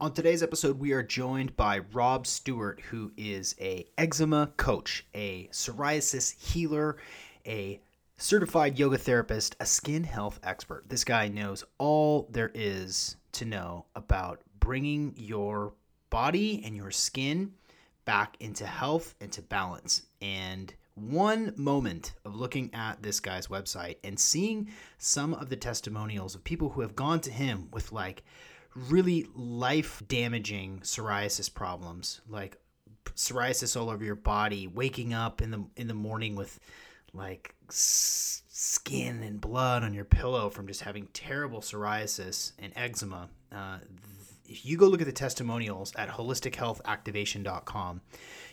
On today's episode, we are joined by Rob Stewart, who is a eczema coach, a psoriasis healer, a certified yoga therapist, a skin health expert. This guy knows all there is to know about bringing your body and your skin back into health, into balance. And one moment of looking at this guy's website and seeing some of the testimonials of people who have gone to him with like really life damaging psoriasis problems like psoriasis all over your body waking up in the in the morning with like s- skin and blood on your pillow from just having terrible psoriasis and eczema uh, if you go look at the testimonials at holistichealthactivation.com,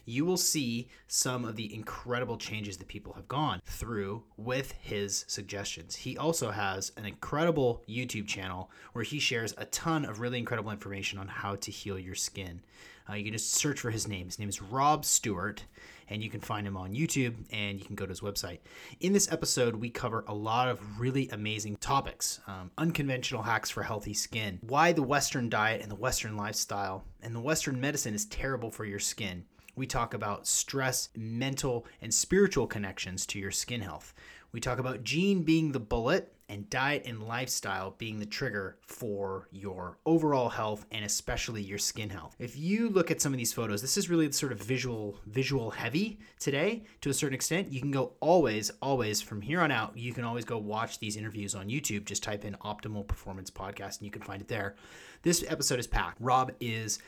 you will see some of the incredible changes that people have gone through with his suggestions. He also has an incredible YouTube channel where he shares a ton of really incredible information on how to heal your skin. Uh, you can just search for his name. His name is Rob Stewart, and you can find him on YouTube and you can go to his website. In this episode, we cover a lot of really amazing topics um, unconventional hacks for healthy skin, why the Western diet and the Western lifestyle and the Western medicine is terrible for your skin. We talk about stress, mental, and spiritual connections to your skin health. We talk about gene being the bullet and diet and lifestyle being the trigger for your overall health and especially your skin health. If you look at some of these photos, this is really sort of visual visual heavy today to a certain extent. You can go always always from here on out, you can always go watch these interviews on YouTube. Just type in Optimal Performance Podcast and you can find it there. This episode is packed. Rob is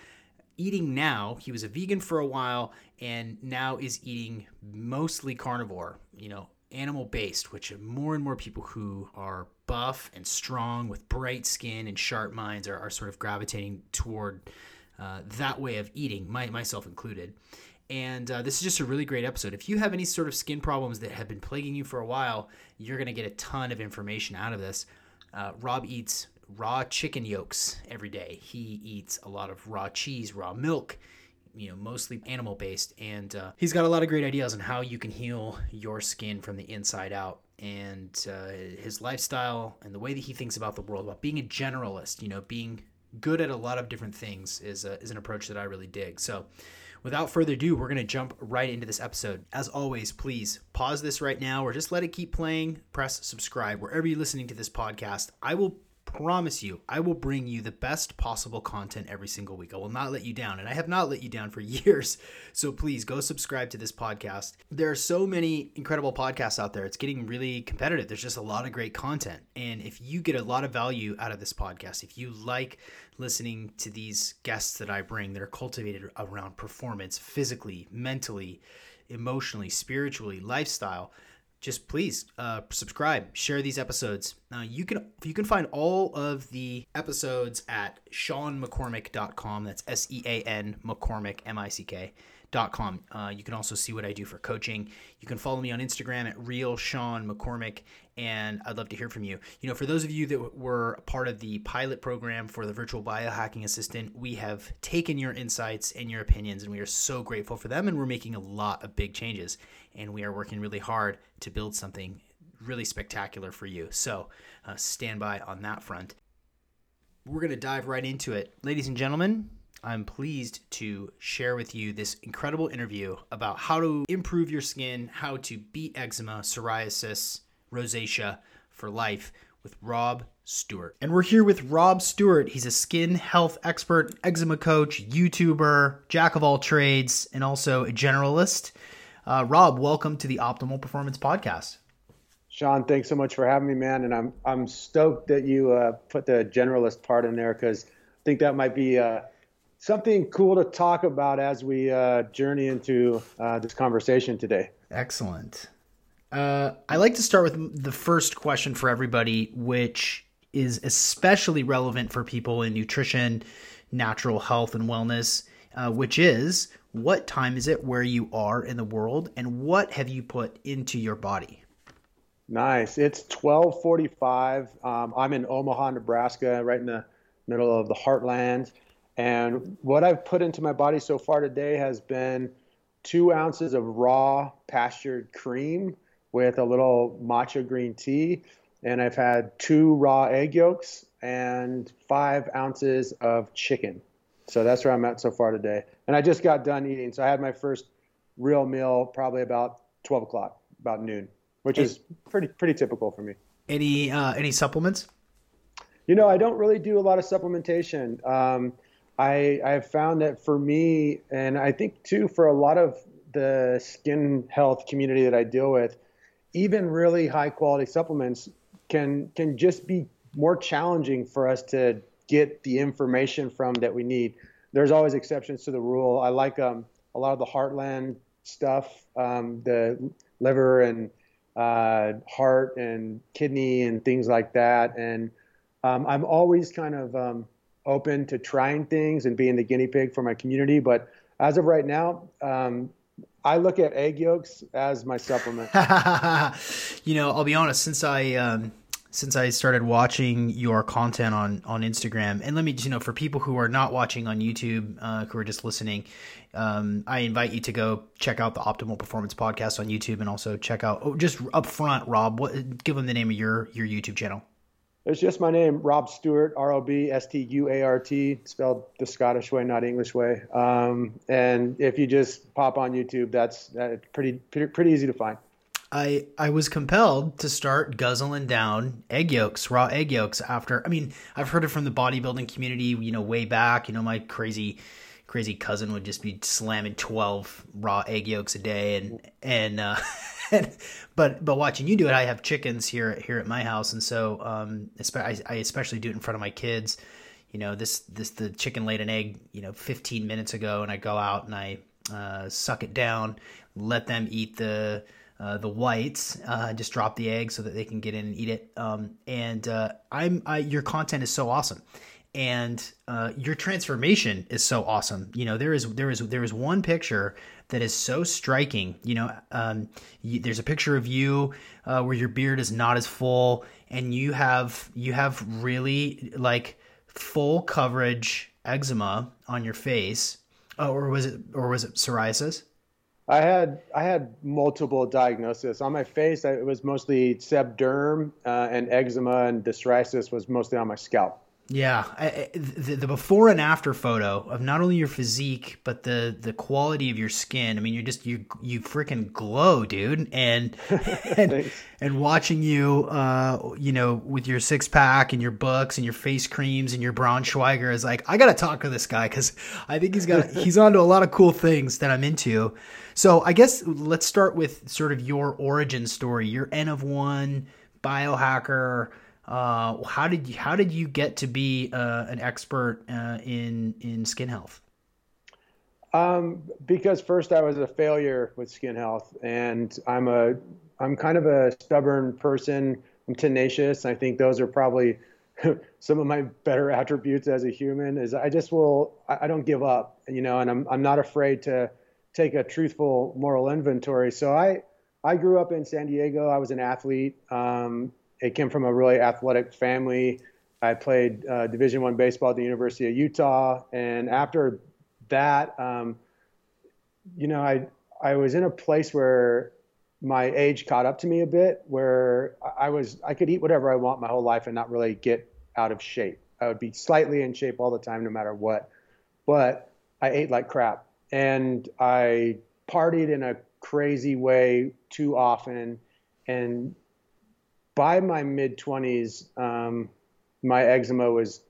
eating now. He was a vegan for a while and now is eating mostly carnivore, you know, animal based, which more and more people who are buff and strong with bright skin and sharp minds are, are sort of gravitating toward uh, that way of eating, my, myself included. And uh, this is just a really great episode. If you have any sort of skin problems that have been plaguing you for a while, you're going to get a ton of information out of this. Uh, Rob eats raw chicken yolks every day. He eats a lot of raw cheese, raw milk you know mostly animal based and uh, he's got a lot of great ideas on how you can heal your skin from the inside out and uh, his lifestyle and the way that he thinks about the world about being a generalist you know being good at a lot of different things is, a, is an approach that i really dig. So without further ado we're going to jump right into this episode. As always please pause this right now or just let it keep playing. Press subscribe wherever you're listening to this podcast. I will promise you, I will bring you the best possible content every single week. I will not let you down, and I have not let you down for years. So please go subscribe to this podcast. There are so many incredible podcasts out there. It's getting really competitive. There's just a lot of great content. And if you get a lot of value out of this podcast, if you like listening to these guests that I bring that are cultivated around performance, physically, mentally, emotionally, spiritually, lifestyle, just please uh, subscribe, share these episodes. Uh, you can you can find all of the episodes at seanmccormick.com. That's S E A N McCormick M I C K. Dot com. Uh, you can also see what I do for coaching. You can follow me on Instagram at real Sean McCormick, and I'd love to hear from you. You know, for those of you that were part of the pilot program for the virtual biohacking assistant, we have taken your insights and your opinions, and we are so grateful for them. And we're making a lot of big changes, and we are working really hard to build something really spectacular for you. So uh, stand by on that front. We're going to dive right into it. Ladies and gentlemen, I'm pleased to share with you this incredible interview about how to improve your skin, how to beat eczema, psoriasis, rosacea for life with Rob Stewart. And we're here with Rob Stewart. He's a skin health expert, eczema coach, YouTuber, jack of all trades, and also a generalist. Uh, Rob, welcome to the Optimal Performance Podcast. Sean, thanks so much for having me, man. And I'm I'm stoked that you uh, put the generalist part in there because I think that might be uh, something cool to talk about as we uh, journey into uh, this conversation today. Excellent. Uh, I like to start with the first question for everybody, which is especially relevant for people in nutrition, natural health and wellness, uh, which is what time is it where you are in the world and what have you put into your body? Nice. It's 1245. Um, I'm in Omaha, Nebraska, right in the middle of the heartland. And what I've put into my body so far today has been two ounces of raw pastured cream with a little matcha green tea. And I've had two raw egg yolks and five ounces of chicken. So that's where I'm at so far today. And I just got done eating. So I had my first real meal probably about 12 o'clock, about noon, which is pretty pretty typical for me. Any uh, any supplements? You know, I don't really do a lot of supplementation. Um, I I have found that for me, and I think too for a lot of the skin health community that I deal with, even really high quality supplements can can just be more challenging for us to get the information from that we need. There's always exceptions to the rule. I like um, a lot of the heartland stuff, um, the liver and uh, heart and kidney and things like that. And um, I'm always kind of um, open to trying things and being the guinea pig for my community. But as of right now, um, I look at egg yolks as my supplement. you know, I'll be honest. Since I um, since I started watching your content on on Instagram, and let me just you know for people who are not watching on YouTube, uh, who are just listening, um, I invite you to go check out the Optimal Performance Podcast on YouTube, and also check out oh, just up front, Rob. What give them the name of your your YouTube channel? It's just my name, Rob Stewart, R O B S T U A R T, spelled the Scottish way, not English way. Um, and if you just pop on YouTube, that's uh, pretty, pretty pretty easy to find. I I was compelled to start guzzling down egg yolks, raw egg yolks. After I mean, I've heard it from the bodybuilding community, you know, way back. You know, my crazy crazy cousin would just be slamming twelve raw egg yolks a day, and and. Uh, but but watching you do it, I have chickens here here at my house, and so um, I, I especially do it in front of my kids. You know, this this the chicken laid an egg, you know, 15 minutes ago, and I go out and I uh, suck it down, let them eat the uh, the whites, uh, just drop the egg so that they can get in and eat it. Um, and uh, I'm I, your content is so awesome, and uh, your transformation is so awesome. You know, there is there is there is one picture that is so striking. You know, um, you, there's a picture of you uh, where your beard is not as full, and you have you have really like full coverage eczema on your face, oh, or was it or was it psoriasis? I had I had multiple diagnoses on my face. It was mostly seb derm uh, and eczema, and the psoriasis was mostly on my scalp. Yeah, I, the, the, before and after photo of not only your physique but the the quality of your skin. I mean, you're just you you freaking glow, dude. And and, and watching you, uh, you know, with your six pack and your books and your face creams and your Braunschweiger is like, I gotta talk to this guy because I think he's got he's onto a lot of cool things that I'm into. So I guess let's start with sort of your origin story. You're N of one biohacker uh, how did you, how did you get to be uh, an expert uh, in in skin health? Um, because first I was a failure with skin health, and I'm a I'm kind of a stubborn person. I'm tenacious. I think those are probably some of my better attributes as a human. Is I just will I, I don't give up, you know, and I'm I'm not afraid to take a truthful moral inventory. So I I grew up in San Diego. I was an athlete. Um, it came from a really athletic family. I played uh, Division One baseball at the University of Utah, and after that, um, you know, I I was in a place where my age caught up to me a bit, where I was I could eat whatever I want my whole life and not really get out of shape. I would be slightly in shape all the time, no matter what, but I ate like crap, and I partied in a crazy way too often, and by my mid 20s, um, my eczema was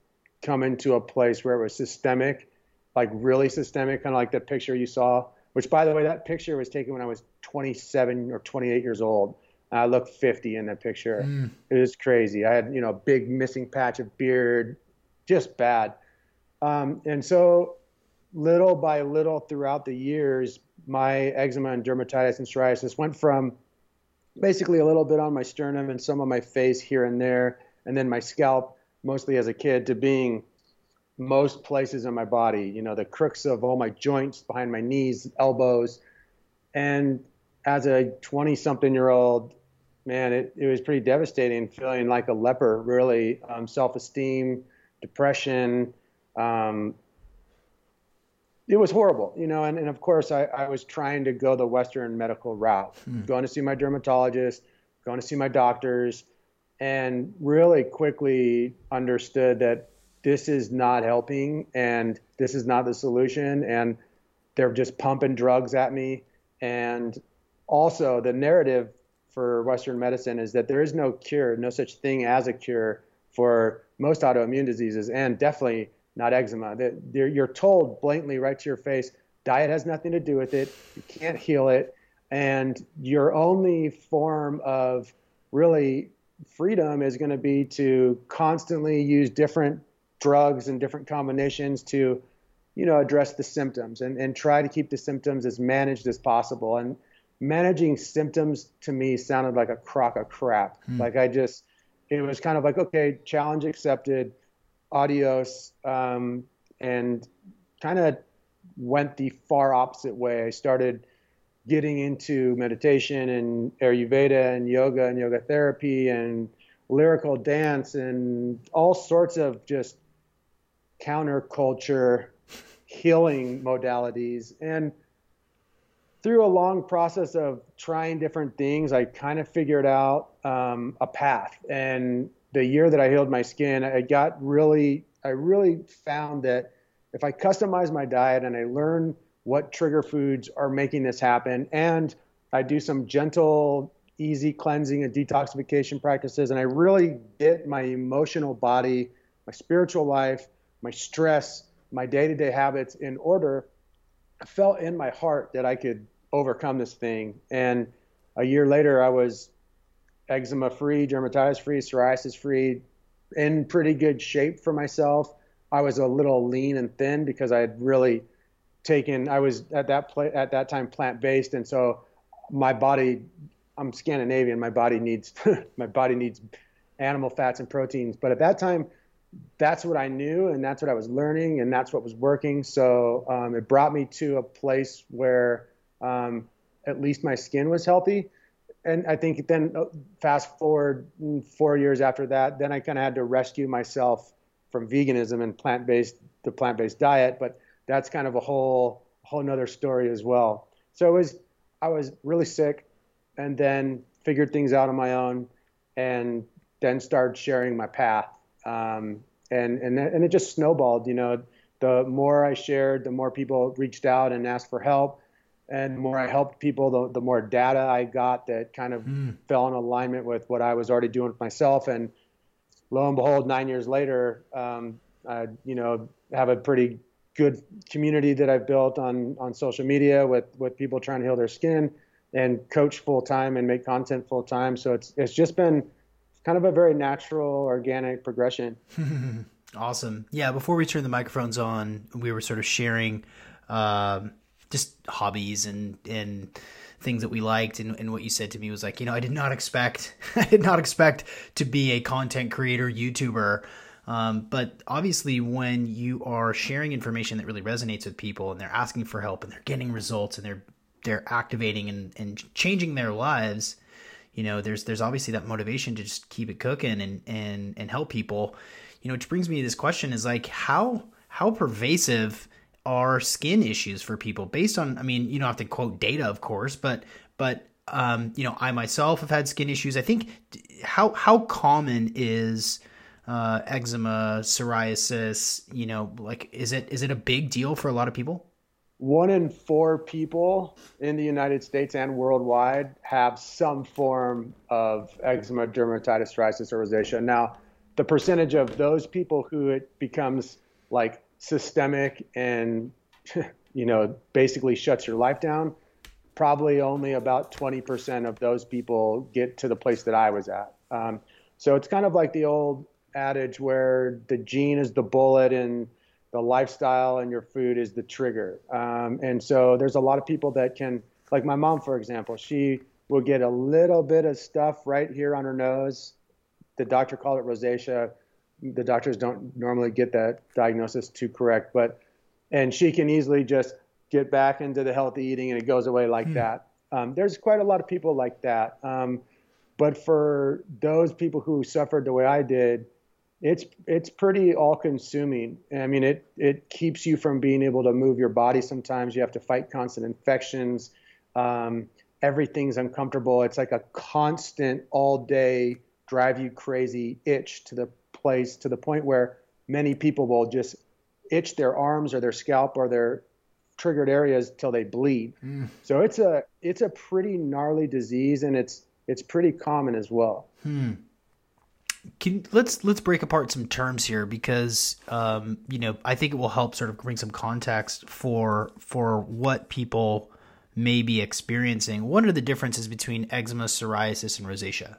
coming to a place where it was systemic, like really systemic, kind of like that picture you saw. Which, by the way, that picture was taken when I was 27 or 28 years old. I looked 50 in that picture. Mm. It was crazy. I had, you know, a big missing patch of beard, just bad. Um, and so, little by little throughout the years, my eczema and dermatitis and psoriasis went from basically a little bit on my sternum and some on my face here and there, and then my scalp, mostly as a kid, to being most places in my body, you know, the crooks of all my joints behind my knees, elbows. And as a 20 something year old, man, it, it was pretty devastating feeling like a leper, really. Um, Self esteem, depression. Um, it was horrible, you know, and, and of course I, I was trying to go the Western medical route, hmm. going to see my dermatologist, going to see my doctors, and really quickly understood that this is not helping and this is not the solution and they're just pumping drugs at me and also the narrative for western medicine is that there is no cure no such thing as a cure for most autoimmune diseases and definitely not eczema. That you're told blatantly right to your face diet has nothing to do with it. You can't heal it. And your only form of really freedom is going to be to constantly use different drugs and different combinations to you know address the symptoms and, and try to keep the symptoms as managed as possible. And managing symptoms to me sounded like a crock of crap. Hmm. like i just it was kind of like okay challenge accepted adios um, and kind of went the far opposite way i started getting into meditation and ayurveda and yoga and yoga therapy and lyrical dance and all sorts of just counterculture healing modalities. And through a long process of trying different things, I kind of figured out um, a path. And the year that I healed my skin, I got really, I really found that if I customize my diet and I learn what trigger foods are making this happen, and I do some gentle, easy cleansing and detoxification practices, and I really get my emotional body, my spiritual life, my stress, my day to day habits in order, I felt in my heart that I could overcome this thing. And a year later, I was eczema free, dermatitis free, psoriasis free, in pretty good shape for myself. I was a little lean and thin because I had really taken. I was at that at that time plant based, and so my body. I'm Scandinavian. My body needs my body needs animal fats and proteins. But at that time, that's what I knew and that's what I was learning and that's what was working. So um, it brought me to a place where um, at least my skin was healthy. And I think then uh, fast forward four years after that, then I kind of had to rescue myself from veganism and plant-based the plant-based diet. But that's kind of a whole whole nother story as well. So it was I was really sick, and then figured things out on my own, and then started sharing my path um, and and and it just snowballed. You know, the more I shared, the more people reached out and asked for help, and the more I helped people, the, the more data I got that kind of mm. fell in alignment with what I was already doing with myself. And lo and behold, nine years later, um, I you know have a pretty good community that I've built on on social media with with people trying to heal their skin and coach full time and make content full time. So it's it's just been kind of a very natural, organic progression. awesome. Yeah. Before we turned the microphones on, we were sort of sharing um, just hobbies and and things that we liked. And, and what you said to me was like you know i did not expect i did not expect to be a content creator youtuber. Um, but obviously when you are sharing information that really resonates with people and they're asking for help and they're getting results and they're they're activating and, and changing their lives you know there's there's obviously that motivation to just keep it cooking and and and help people. You know which brings me to this question is like how how pervasive are skin issues for people based on i mean you don't have to quote data of course but but um, you know i myself have had skin issues i think how how common is uh, eczema psoriasis you know like is it is it a big deal for a lot of people one in four people in the United States and worldwide have some form of eczema, dermatitis, psoriasis, or rosacea. Now, the percentage of those people who it becomes like systemic and you know basically shuts your life down, probably only about 20% of those people get to the place that I was at. Um, so it's kind of like the old adage where the gene is the bullet and the lifestyle and your food is the trigger. Um, and so there's a lot of people that can, like my mom, for example, she will get a little bit of stuff right here on her nose. The doctor called it rosacea. The doctors don't normally get that diagnosis too correct, but and she can easily just get back into the healthy eating and it goes away like mm. that. Um, there's quite a lot of people like that. Um, but for those people who suffered the way I did, it's it's pretty all consuming. I mean, it it keeps you from being able to move your body. Sometimes you have to fight constant infections. Um, everything's uncomfortable. It's like a constant all day drive you crazy itch to the place to the point where many people will just itch their arms or their scalp or their triggered areas till they bleed. Mm. So it's a it's a pretty gnarly disease and it's it's pretty common as well. Hmm. Can let's let's break apart some terms here because um, you know I think it will help sort of bring some context for for what people may be experiencing. What are the differences between eczema, psoriasis, and rosacea?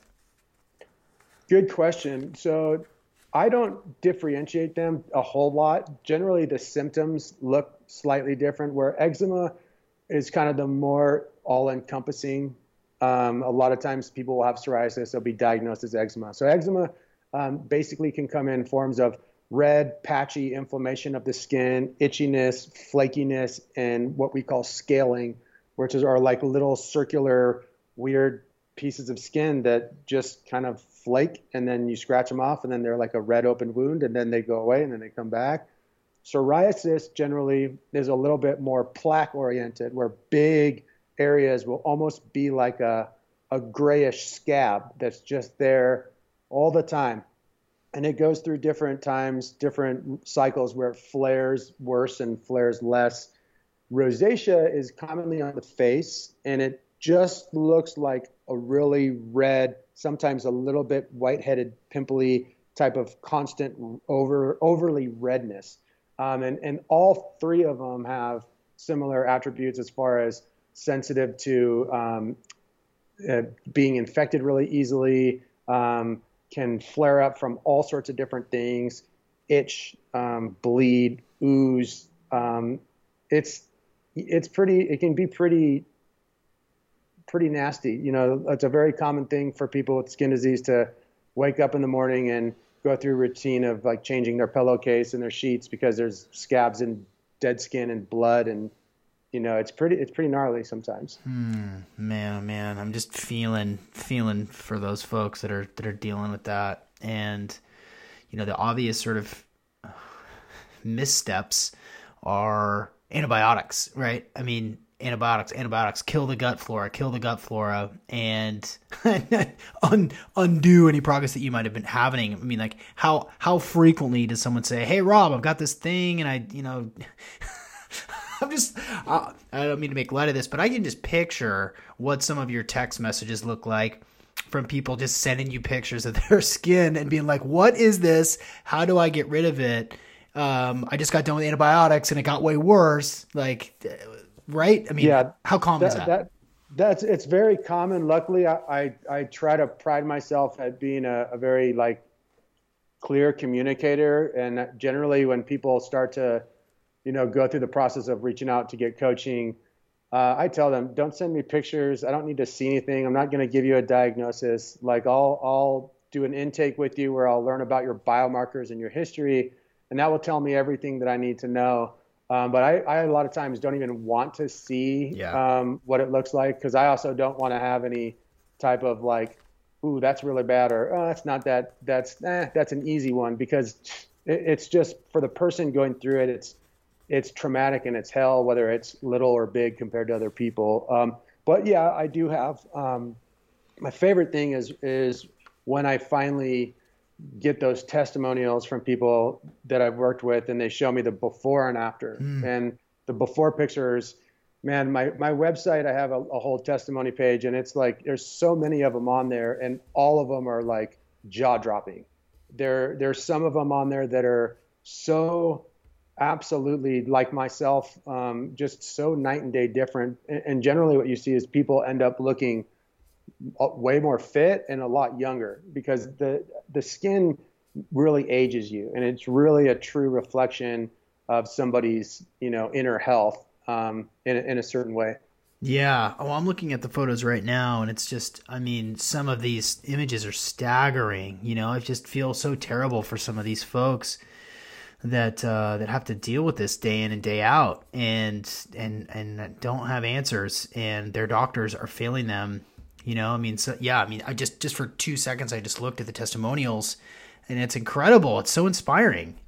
Good question. So I don't differentiate them a whole lot. Generally, the symptoms look slightly different. Where eczema is kind of the more all-encompassing um, a lot of times people will have psoriasis, they'll be diagnosed as eczema. So eczema um, basically can come in forms of red, patchy inflammation of the skin, itchiness, flakiness, and what we call scaling, which is are like little circular, weird pieces of skin that just kind of flake, and then you scratch them off, and then they're like a red open wound, and then they go away, and then they come back. Psoriasis generally is a little bit more plaque oriented, where big areas will almost be like a, a grayish scab that's just there all the time. And it goes through different times, different cycles where it flares worse and flares less. Rosacea is commonly on the face, and it just looks like a really red, sometimes a little bit white-headed, pimply type of constant over overly redness. Um, and and all three of them have similar attributes as far as sensitive to um, uh, being infected really easily, um, can flare up from all sorts of different things, itch, um, bleed, ooze. Um, it's it's pretty. It can be pretty pretty nasty. You know, it's a very common thing for people with skin disease to wake up in the morning and go through a routine of like changing their pillowcase and their sheets because there's scabs and dead skin and blood and you know, it's pretty it's pretty gnarly sometimes. Hmm, man, oh man, I'm just feeling feeling for those folks that are that are dealing with that, and you know, the obvious sort of missteps are antibiotics, right? I mean, antibiotics, antibiotics kill the gut flora, kill the gut flora, and un- undo any progress that you might have been having. I mean, like how how frequently does someone say, "Hey, Rob, I've got this thing," and I, you know. I'm just, I don't mean to make light of this, but I can just picture what some of your text messages look like from people just sending you pictures of their skin and being like, what is this? How do I get rid of it? Um, I just got done with antibiotics and it got way worse. Like, right? I mean, yeah, how common that, is that? that? That's it's very common. Luckily, I, I, I try to pride myself at being a, a very like clear communicator, and generally when people start to you know, go through the process of reaching out to get coaching, uh, I tell them, don't send me pictures. I don't need to see anything. I'm not going to give you a diagnosis. Like I'll, I'll do an intake with you where I'll learn about your biomarkers and your history, and that will tell me everything that I need to know. Um, but I, I, a lot of times don't even want to see yeah. um, what it looks like because I also don't want to have any type of like, ooh, that's really bad, or oh, that's not that. That's eh, that's an easy one because it, it's just for the person going through it. It's it's traumatic and it's hell, whether it's little or big compared to other people. Um, but yeah, I do have. Um, my favorite thing is is when I finally get those testimonials from people that I've worked with, and they show me the before and after, mm. and the before pictures. Man, my my website, I have a, a whole testimony page, and it's like there's so many of them on there, and all of them are like jaw dropping. There there's some of them on there that are so absolutely like myself um, just so night and day different and generally what you see is people end up looking way more fit and a lot younger because the the skin really ages you and it's really a true reflection of somebody's you know inner health um, in, in a certain way Yeah. Oh, I'm looking at the photos right now, and it's just, I mean, some of these images are staggering. You know, I just feel so terrible for some of these folks that uh, that have to deal with this day in and day out, and and and don't have answers, and their doctors are failing them. You know, I mean, so yeah, I mean, I just just for two seconds, I just looked at the testimonials, and it's incredible. It's so inspiring.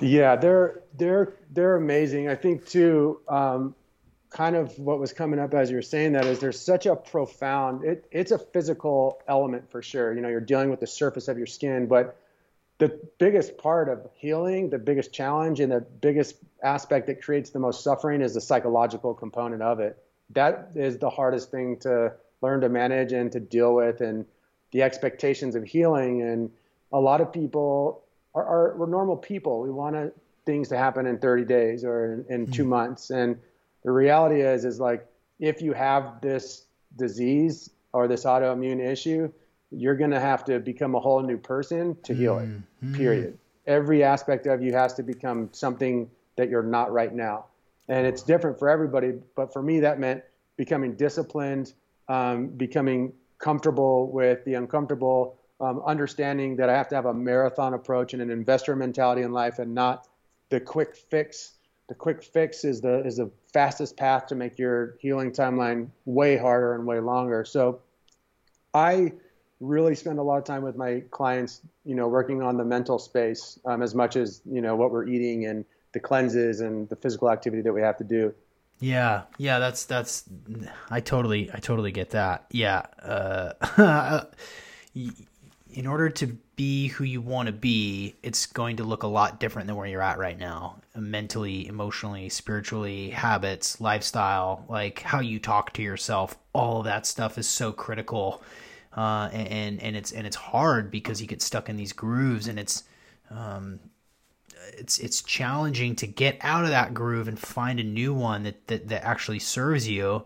Yeah, they're they're they're amazing. I think too. Um, kind of what was coming up as you were saying that is there's such a profound. It, it's a physical element for sure. You know, you're dealing with the surface of your skin, but the biggest part of healing, the biggest challenge, and the biggest aspect that creates the most suffering is the psychological component of it. That is the hardest thing to learn to manage and to deal with, and the expectations of healing. And a lot of people are, are we're normal people. We want to, things to happen in 30 days or in, in mm-hmm. two months. And the reality is, is like if you have this disease or this autoimmune issue, you're going to have to become a whole new person to heal it. Mm-hmm. Period. Every aspect of you has to become something that you're not right now, and it's different for everybody. But for me, that meant becoming disciplined, um, becoming comfortable with the uncomfortable, um, understanding that I have to have a marathon approach and an investor mentality in life, and not the quick fix. The quick fix is the is the fastest path to make your healing timeline way harder and way longer. So, I really spend a lot of time with my clients, you know, working on the mental space um, as much as you know what we're eating and the cleanses and the physical activity that we have to do. Yeah, yeah, that's that's I totally I totally get that. Yeah, uh, in order to be who you want to be, it's going to look a lot different than where you're at right now, mentally, emotionally, spiritually, habits, lifestyle, like how you talk to yourself. All of that stuff is so critical uh, and and it's and it's hard because you get stuck in these grooves, and it's um, it's it's challenging to get out of that groove and find a new one that that, that actually serves you,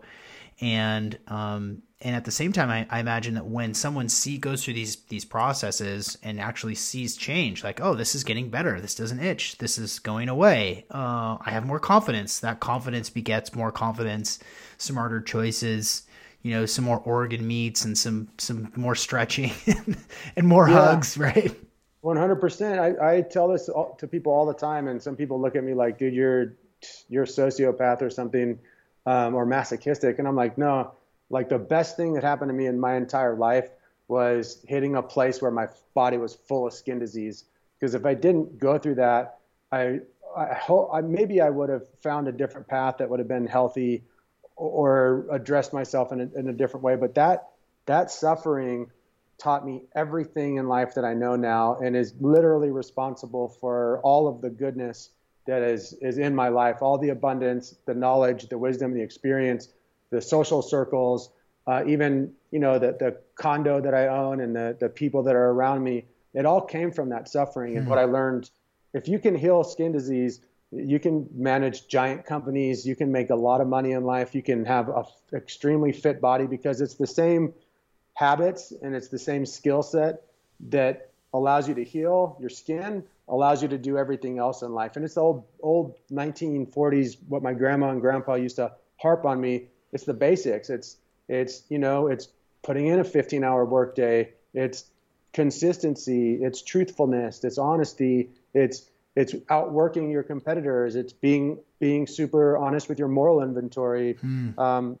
and um, and at the same time, I, I imagine that when someone see goes through these these processes and actually sees change, like oh, this is getting better, this doesn't itch, this is going away, uh, I have more confidence. That confidence begets more confidence, smarter choices you know some more organ meats and some some more stretching and more yeah. hugs right 100% I, I tell this to people all the time and some people look at me like dude you're you're a sociopath or something um, or masochistic. And i'm like no. Like the best thing that happened to me in my entire life was hitting a place where my body was full of skin disease. Because if i didn't go through that i I hope I, maybe I would have found a different path that would have been healthy or addressed myself in a, in a different way. But that that suffering taught me everything in life that I know now, and is literally responsible for all of the goodness that is is in my life, all the abundance, the knowledge, the wisdom, the experience, the social circles, uh, even you know the the condo that I own and the the people that are around me. It all came from that suffering, mm-hmm. and what I learned. If you can heal skin disease, you can manage giant companies you can make a lot of money in life you can have a f- extremely fit body because it's the same habits and it's the same skill set that allows you to heal your skin allows you to do everything else in life. And it's the old old 1940s what my grandma and grandpa used to harp on me. It's the basics. It's it's you know it's putting in a 15 hour workday. It's consistency. It's truthfulness. It's honesty. It's it's outworking your competitors. It's being being super honest with your moral inventory. Hmm. um,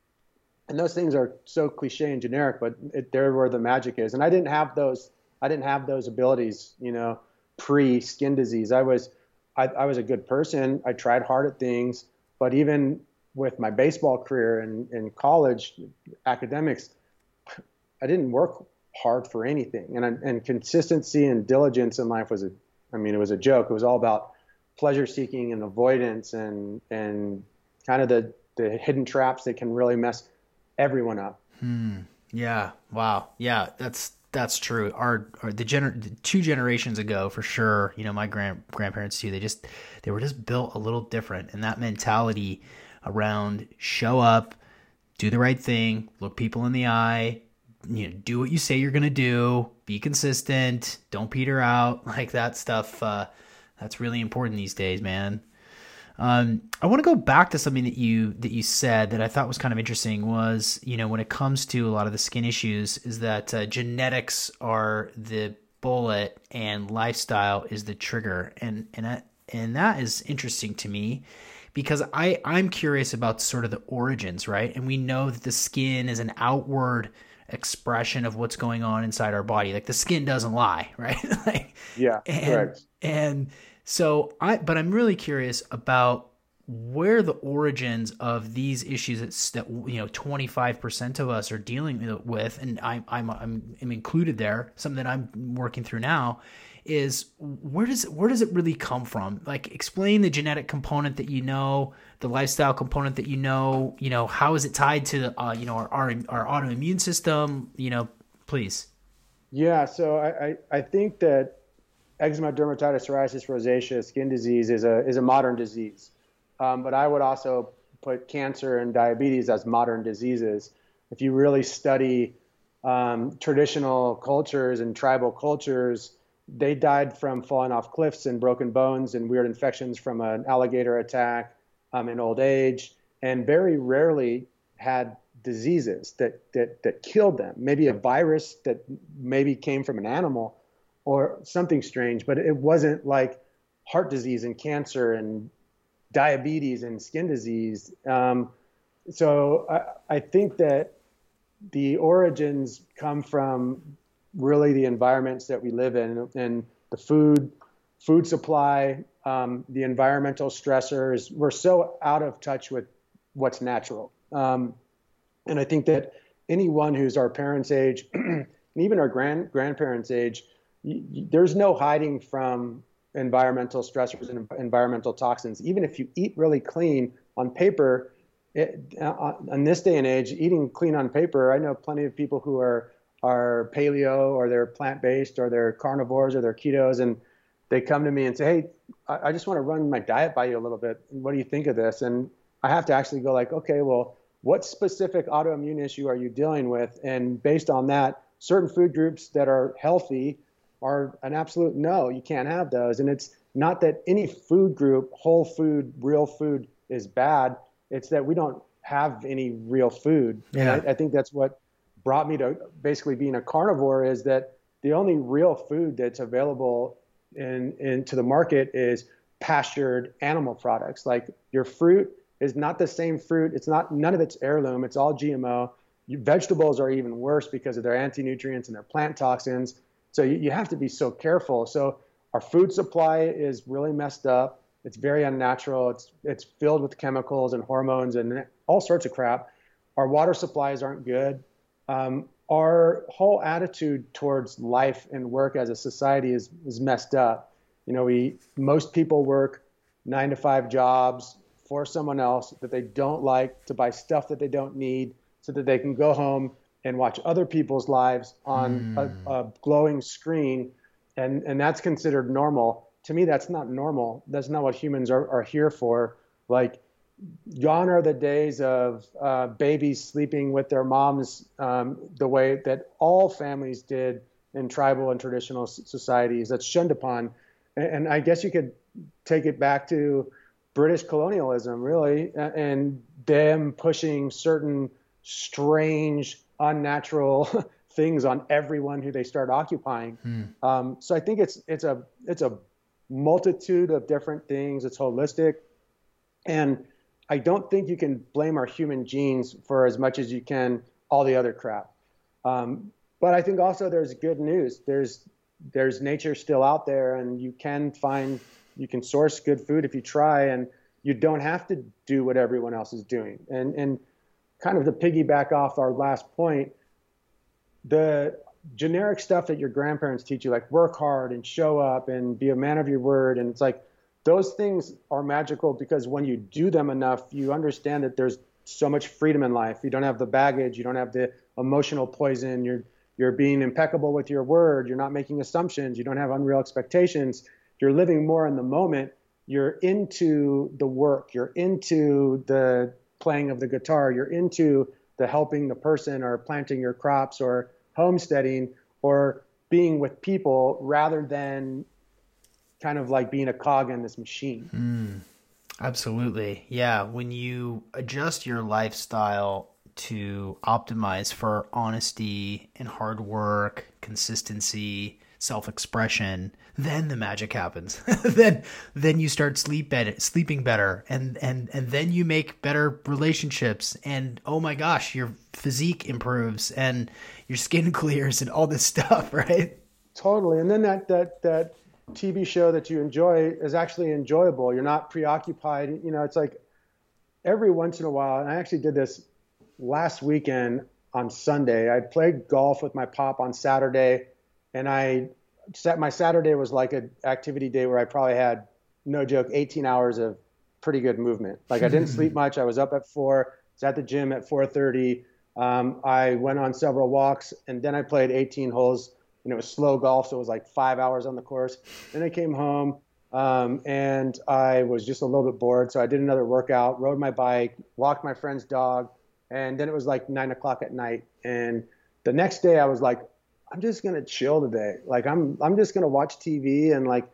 and those things are so cliche and generic but it, they're where the magic is. And i didn't have those i didn't have those abilities you know pre skin disease. I was I, I was a good person. I tried hard at things. But even with my baseball career and in college academics i didn't work hard for anything. And, and consistency and diligence in life was a I mean, it was a joke. It was all about pleasure seeking and avoidance and and kind of the the hidden traps that can really mess everyone up. Hmm. Yeah. Wow. Yeah. That's that's true. Our, our the gener two generations ago for sure. You know, my grand grandparents too. They just they were just built a little different, and that mentality around show up, do the right thing, look people in the eye, you know, do what you say you're gonna do, be consistent, don't peter out, like that stuff. Uh, that's really important these days, man. Um, I want to go back to something that you that you said that I thought was kind of interesting. Was you know when it comes to a lot of the skin issues, is that uh, genetics are the bullet and lifestyle is the trigger, and and I, and that is interesting to me because I I'm curious about sort of the origins, right? And we know that the skin is an outward expression of what's going on inside our body. Like the skin doesn't lie, right? like, yeah, and, correct. And so I, but I'm really curious about where the origins of these issues that, you know 25% of us are dealing with, and I, I'm I'm I'm included there. Something that I'm working through now is where does where does it really come from? Like explain the genetic component that you know, the lifestyle component that you know. You know how is it tied to uh, you know our, our our autoimmune system? You know, please. Yeah, so I, I, I think that eczema, dermatitis, psoriasis, rosacea, skin disease is a is a modern disease, um, but I would also put cancer and diabetes as modern diseases. If you really study um, traditional cultures and tribal cultures, they died from falling off cliffs and broken bones and weird infections from an alligator attack um, in old age, and very rarely had diseases that, that, that killed them. Maybe a virus that maybe came from an animal or something strange, but it wasn't like heart disease and cancer and diabetes and skin disease. Um, so I, I think that the origins come from really the environments that we live in and the food food supply um, the environmental stressors we're so out of touch with what's natural um, and i think that anyone who's our parents age and even our grand grandparents age there's no hiding from environmental stressors and environmental toxins even if you eat really clean on paper it, uh, on this day and age eating clean on paper i know plenty of people who are are paleo or they're plant based or they're carnivores or they're ketos and they come to me and say, Hey, I, I just want to run my diet by you a little bit. What do you think of this? And I have to actually go like, okay, well, what specific autoimmune issue are you dealing with? And based on that, certain food groups that are healthy are an absolute no. You can't have those. And it's not that any food group, whole food, real food is bad. It's that we don't have any real food. Yeah. I, I think that's what brought me to basically being a carnivore is that the only real food that's available in into the market is pastured animal products. Like your fruit is not the same fruit. It's not none of it's heirloom. It's all GMO. Your vegetables are even worse because of their anti-nutrients and their plant toxins. So you, you have to be so careful. So our food supply is really messed up. It's very unnatural. It's it's filled with chemicals and hormones and all sorts of crap. Our water supplies aren't good um, our whole attitude towards life and work as a society is is messed up. You know, we most people work nine to five jobs for someone else that they don't like to buy stuff that they don't need, so that they can go home and watch other people's lives on mm. a, a glowing screen, and and that's considered normal. To me, that's not normal. That's not what humans are, are here for. Like gone are the days of uh, babies sleeping with their moms um, the way that all families did in tribal and traditional societies. That's shunned upon. And, and, I guess you could take it back to British colonialism, really, and them pushing certain strange, unnatural things on everyone who they start occupying. Hmm. Um, so I think it's it's a it's a multitude of different things. It's holistic, and I don't think you can blame our human genes for as much as you can all the other crap. Um, but I think also there's good news. There's there's nature still out there, and you can find you can source good food if you try, and you don't have to do what everyone else is doing. And and kind of to piggyback off our last point, the generic stuff that your grandparents teach you, like work hard and show up and be a man of your word, and it's like those things are magical because when you do them enough, you understand that there's so much freedom in life. You don't have the baggage, you don't have the emotional poison. You're you're being impeccable with your word. You're not making assumptions. You don't have unreal expectations. You're living more in the moment. You're into the work. You're into the playing of the guitar. You're into the helping the person or planting your crops or homesteading or being with people rather than kind of like being a cog in this machine. Mm. Absolutely. Yeah. When you adjust your lifestyle to optimize for honesty and hard work, consistency, self-expression, then the magic happens. then then you start sleep better, sleeping better and and and then you make better relationships and oh my gosh, your physique improves and your skin clears and all this stuff, right? Totally. And then that that that TV show that you enjoy is actually enjoyable. You're not preoccupied. You know, it's like every once in a while, and I actually did this last weekend on Sunday. I played golf with my pop on Saturday, and I set my Saturday was like an activity day where I probably had no joke 18 hours of pretty good movement. Like I didn't sleep much. I was up at four. Was at the gym at 4:30. Um, I went on several walks, and then I played 18 holes and it was slow golf, so it was like five hours on the course. Then I came home um, and I was just a little bit bored, so I did another workout, rode my bike, walked my friend's dog, and then it was like nine o'clock at night. And the next day, I was like, I'm just gonna chill today. Like I'm I'm just gonna watch TV and like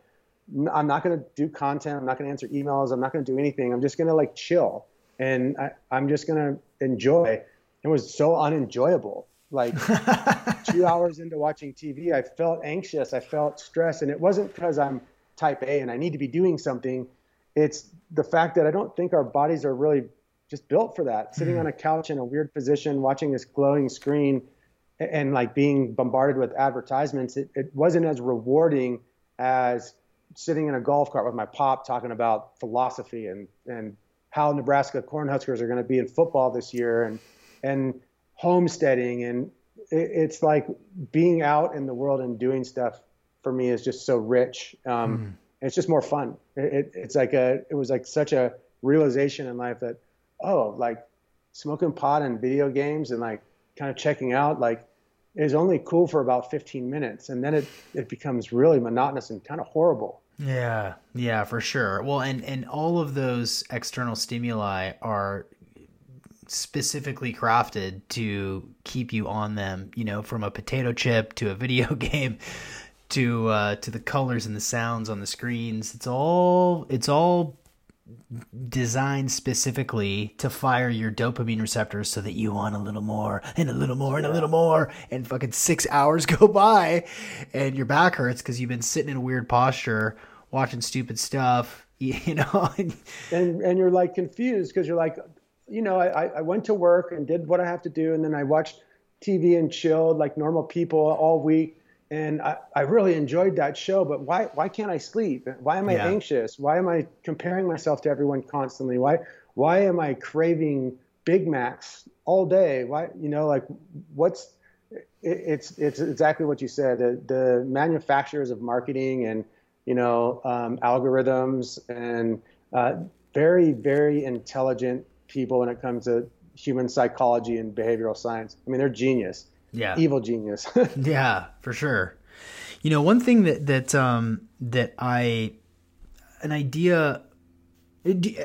I'm not gonna do content. I'm not gonna answer emails. I'm not gonna do anything. I'm just gonna like chill and I, I'm just gonna enjoy. It was so unenjoyable like two hours into watching TV, I felt anxious. I felt stressed. And it wasn't because I'm type A and I need to be doing something. It's the fact that I don't think our bodies are really just built for that. Sitting mm. on a couch in a weird position, watching this glowing screen and, like being bombarded with advertisements, it, it wasn't as rewarding as sitting in a golf cart with my pop talking about philosophy and, and how Nebraska Cornhuskers are going to be in football this year. And, and homesteading and it, it's like being out in the world and doing stuff for me is just so rich. Um, mm. It's just more fun. It, it, it's like a, it was like such a realization in life that, oh, like smoking pot and video games and like kind of checking out, like is only cool for about 15 minutes. And then it, it becomes really monotonous and kind of horrible. Yeah, yeah, for sure. Well, and and all of those external stimuli are specifically crafted to keep you on them, you know, from a potato chip to a video game to uh, to the colors and the sounds on the screens. It's all it's all designed specifically to fire your dopamine receptors so that you want a little more and a little more and a little more. And fucking 6 hours go by and your back hurts cuz you've been sitting in a weird posture watching stupid stuff you know? And and you're like confused because you're like you know, I, I went to work and did what I have to do, and then I watched TV and chilled like normal people all week. And I, I really enjoyed that show, but why why can't I sleep? Why am I yeah. anxious? Why am I comparing myself to everyone constantly? Why why am I craving Big Macs all day? Why you know like what's it, it's it's exactly what you said. The, the manufacturers of marketing and you know um, algorithms and uh, very very intelligent people when it comes to human psychology and behavioral science. I mean, they're genius. Yeah. Evil genius. yeah, for sure. You know, one thing that that um that I an idea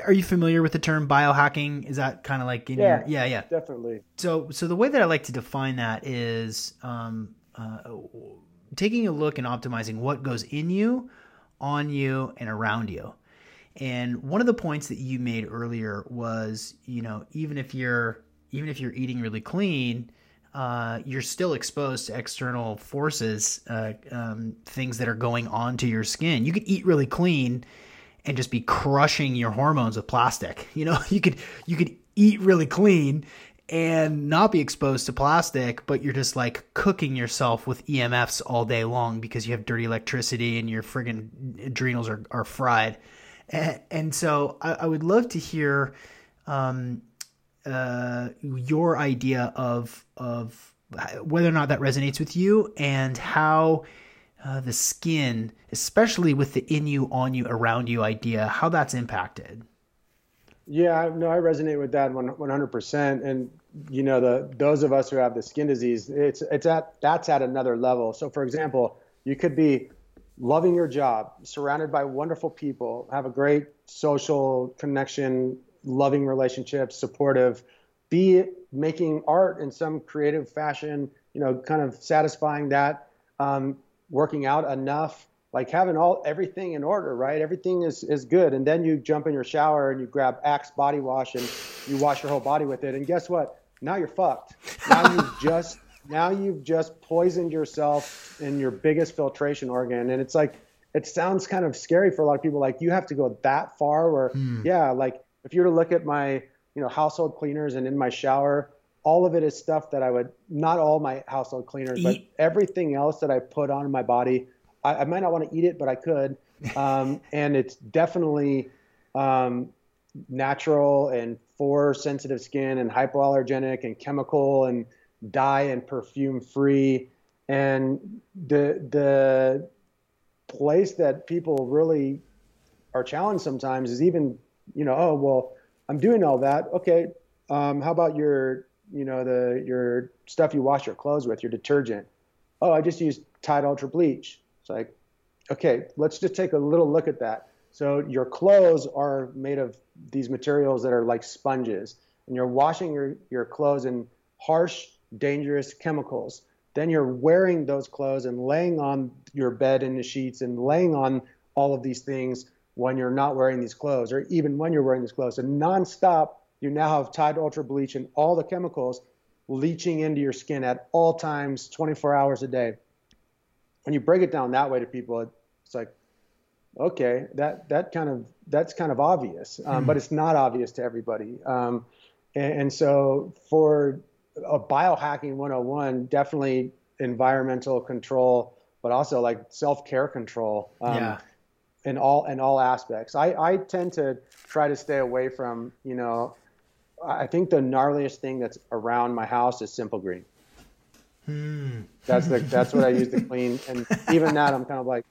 are you familiar with the term biohacking? Is that kind of like in yeah, your yeah, yeah. Definitely. So so the way that I like to define that is um uh, taking a look and optimizing what goes in you, on you, and around you. And one of the points that you made earlier was, you know, even if you're even if you're eating really clean, uh, you're still exposed to external forces, uh, um, things that are going on to your skin. You could eat really clean and just be crushing your hormones with plastic. You know, you could you could eat really clean and not be exposed to plastic, but you're just like cooking yourself with EMFs all day long because you have dirty electricity and your friggin' adrenals are, are fried. And, and so I, I, would love to hear um, uh, your idea of of whether or not that resonates with you and how uh, the skin, especially with the in you, on you, around you idea, how that's impacted. Yeah, no, I resonate with that 100%. And you know, the those of us who have the skin disease, it's it's at that's at another level. So, for example, you could be loving your job, surrounded by wonderful people, have a great social connection, loving relationships, supportive, be making art in some creative fashion, you know, kind of satisfying that, um, working out enough like having all everything in order, right? Everything is is good, and then you jump in your shower and you grab Axe body wash and you wash your whole body with it, and guess what? Now you're fucked. Now you've just now you've just poisoned yourself in your biggest filtration organ, and it's like it sounds kind of scary for a lot of people. Like you have to go that far, where hmm. yeah, like if you were to look at my you know household cleaners and in my shower all of it is stuff that I would not all my household cleaners, but everything else that I put on my body I, I might not want to eat it, but I could. Um, and it's definitely um, natural and for sensitive skin and hypoallergenic and chemical and dye and perfume free. And the the place that people really are challenged sometimes is even you know oh well I'm doing all that okay um, how about your you know the your stuff you wash your clothes with your detergent oh I just use Tide Ultra Bleach it's like, okay, let's just take a little look at that. So your clothes are made of these materials that are like sponges, and you're washing your, your clothes in harsh, dangerous chemicals. Then you're wearing those clothes and laying on your bed in the sheets and laying on all of these things when you're not wearing these clothes, or even when you're wearing these clothes. And nonstop, you now have Tide Ultra Bleach and all the chemicals leaching into your skin at all times, 24 hours a day when you break it down that way to people, it's like, okay, that that kind of that's kind of obvious, um, mm-hmm. but it's not obvious to everybody. Um, and, and, so for a biohacking 101, definitely environmental control, but also like self care control. Um, yeah. In all in all aspects, I, I tend to try to stay away from you know, I think the gnarliest thing that's around my house is Simple Green. Hmm. That's the that's what I use to clean, and even that I'm kind of like,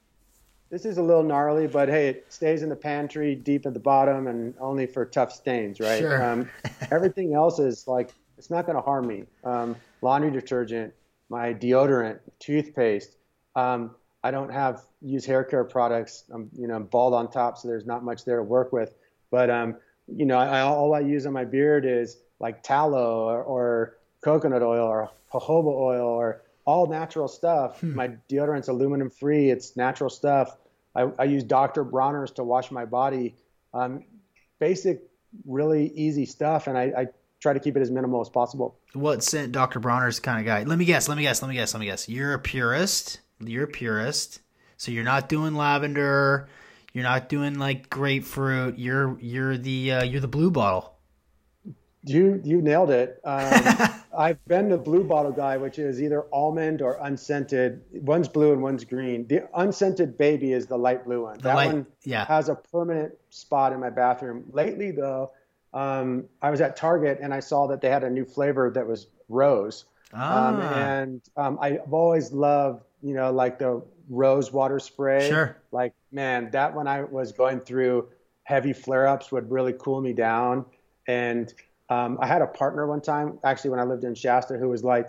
this is a little gnarly, but hey, it stays in the pantry deep at the bottom and only for tough stains, right? Sure. Um, everything else is like it's not going to harm me. Um, laundry detergent, my deodorant, toothpaste. Um, I don't have use hair care products. I'm you know I'm bald on top, so there's not much there to work with. But um, you know, I, all I use on my beard is like tallow or, or coconut oil or jojoba oil or all natural stuff. Hmm. My deodorant's aluminum free. It's natural stuff. I, I use Dr. Bronner's to wash my body. Um, basic, really easy stuff, and I, I try to keep it as minimal as possible. What scent Dr. Bronner's kind of guy? Let me guess. Let me guess. Let me guess. Let me guess. You're a purist. You're a purist. So you're not doing lavender. You're not doing like grapefruit. You're you're the uh, you're the blue bottle. You you nailed it. Um, I've been the blue bottle guy, which is either almond or unscented. One's blue and one's green. The unscented baby is the light blue one. The that light, one yeah. has a permanent spot in my bathroom. Lately, though, um, I was at Target and I saw that they had a new flavor that was rose. Um, ah. Um, and um, I've always loved, you know, like the rose water spray. Sure. Like, man, that when I was going through heavy flare ups would really cool me down. And um, I had a partner one time, actually, when I lived in Shasta, who was like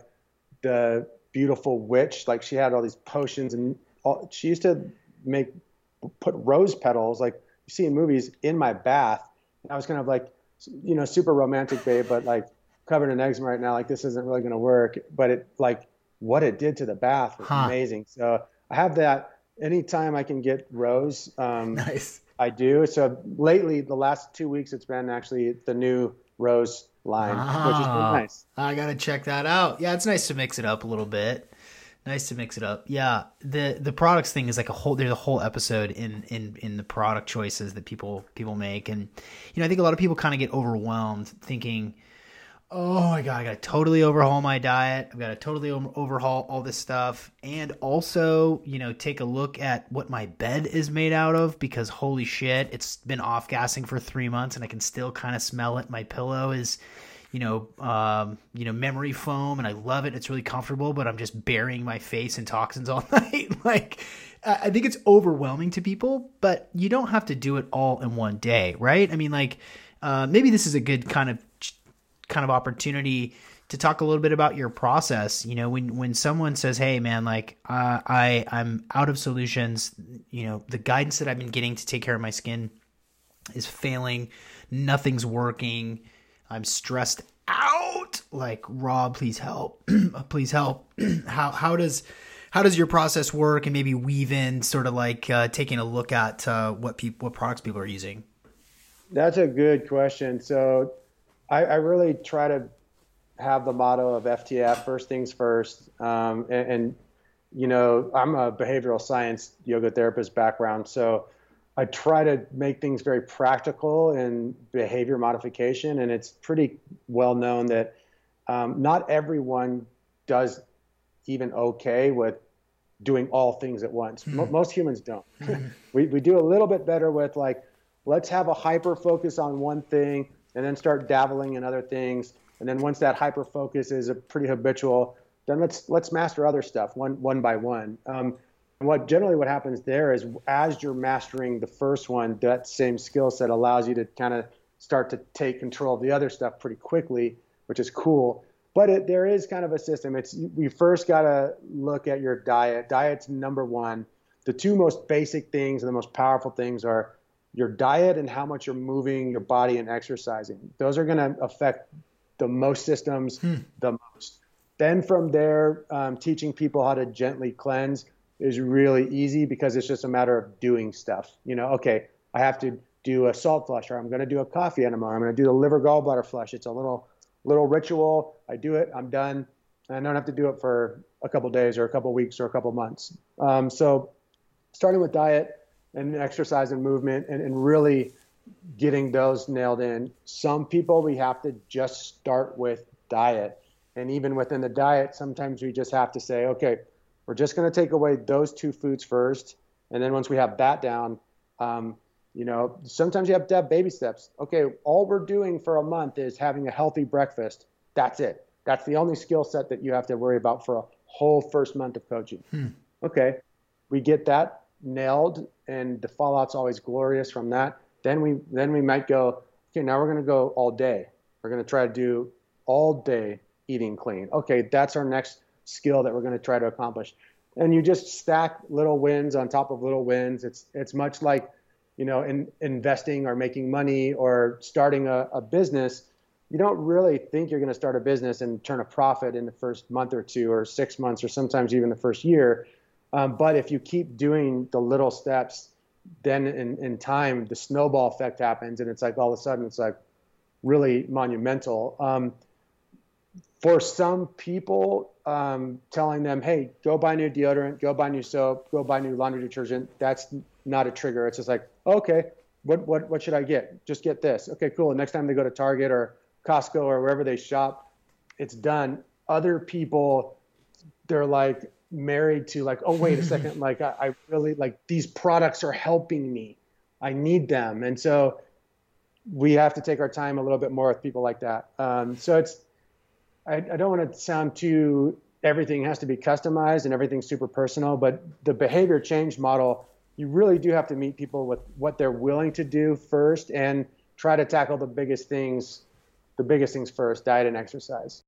the beautiful witch. Like she had all these potions, and all, she used to make put rose petals, like you see in movies, in my bath. And I was kind of like, you know, super romantic, babe, but like covered in eczema right now. Like this isn't really going to work. But it like what it did to the bath was huh. amazing. So I have that anytime I can get rose. Um, nice. I do. So lately, the last two weeks, it's been actually the new rose line, which is nice. I gotta check that out. Yeah, it's nice to mix it up a little bit. Nice to mix it up. Yeah, the the products thing is like a whole. There's a whole episode in in in the product choices that people people make, and you know I think a lot of people kind of get overwhelmed thinking oh my god, I got to totally overhaul my diet. I've got to totally overhaul all this stuff, and also, you know, take a look at what my bed is made out of because holy shit, it's been off gassing for three months, and I can still kind of smell it. My pillow is, you know, um, you know, memory foam, and I love it. It's really comfortable, but I'm just burying my face in toxins all night. like, I think it's overwhelming to people, but you don't have to do it all in one day, right? I mean, like. Uh, maybe this is a good kind of kind of opportunity to talk a little bit about your process. You know, when when someone says, "Hey, man, like uh, I I'm out of solutions," you know, the guidance that I've been getting to take care of my skin is failing. Nothing's working. I'm stressed out. Like Rob, please help. please help. how how does how does your process work and maybe weave in sort of like uh, taking a look at uh, what people what products people are using that's a good question so I, I really try to have the motto of ftf first things first um, and, and you know i'm a behavioral science yoga therapist background so I try to make things very practical in behavior modification, and it's pretty well known that um, not everyone does even okay with doing all things at once. Mm-hmm. most humans don't. Mm-hmm. we, we do a little bit better with like, let's have a hyper focus on one thing and then start dabbling in other things. And then once that hyper focus is a pretty habitual, then let's let's master other stuff one one by one. Um, what generally what happens there is as you're mastering the first one, that same skill set allows you to kind of start to take control of the other stuff pretty quickly, which is cool. But it, there is kind of a system. It's we first got to look at your diet. Diet's number one. The two most basic things and the most powerful things are your diet and how much you're moving your body and exercising. Those are going to affect the most systems hmm. the most. Then from there, um, teaching people how to gently cleanse is really easy because it's just a matter of doing stuff. You know, okay, I have to do a salt flush or I'm going to do a coffee enema. I'm going to do the liver gallbladder flush. It's a little little ritual. I do it. I'm done. And I don't have to do it for a couple days or a couple weeks or a couple months. Um, so starting with diet and exercise and movement and, and really getting those nailed in. Some people we have to just start with diet. And even within the diet, sometimes we just have to say, okay, we're just going to take away those two foods first, and then once we have that down, um, you know, sometimes you have to have baby steps. Okay, all we're doing for a month is having a healthy breakfast. That's it. That's the only skill set that you have to worry about for a whole first month of coaching. Hmm. Okay, we get that nailed, and the fallout's always glorious from that. Then we then we might go. Okay, now we're to go all day. We're to try to do all day eating clean. Okay, that's our next skill that we're to try to accomplish. And you just stack little wins on top of little wins. It's it's much like, you know, in investing or making money or starting a, a business. You don't really think you're to start a business and turn a profit in the first month or two or six months or sometimes even the first year. Um, but if you keep doing the little steps, then in, in time the snowball effect happens, and it's like all of a sudden it's like really monumental. Um, for some people, um, telling them, hey, go buy new deodorant, go buy new soap, go buy new laundry detergent, that's not a trigger. It's just like, okay, what, what, what should I get? Just get this. Okay, cool. And next time they go to Target or Costco or wherever they shop, it's done. Other people, they're like married to like, oh, wait a second. like, I, I really like these products are helping me. I need them. And so we have to take our time a little bit more with people like that. Um, so it's, I, I don't want to sound too everything has to be customized and everything's super personal, but the behavior change model, you really do have to meet people with what they're willing to do first and try to tackle the biggest things, the biggest things first, diet and exercise.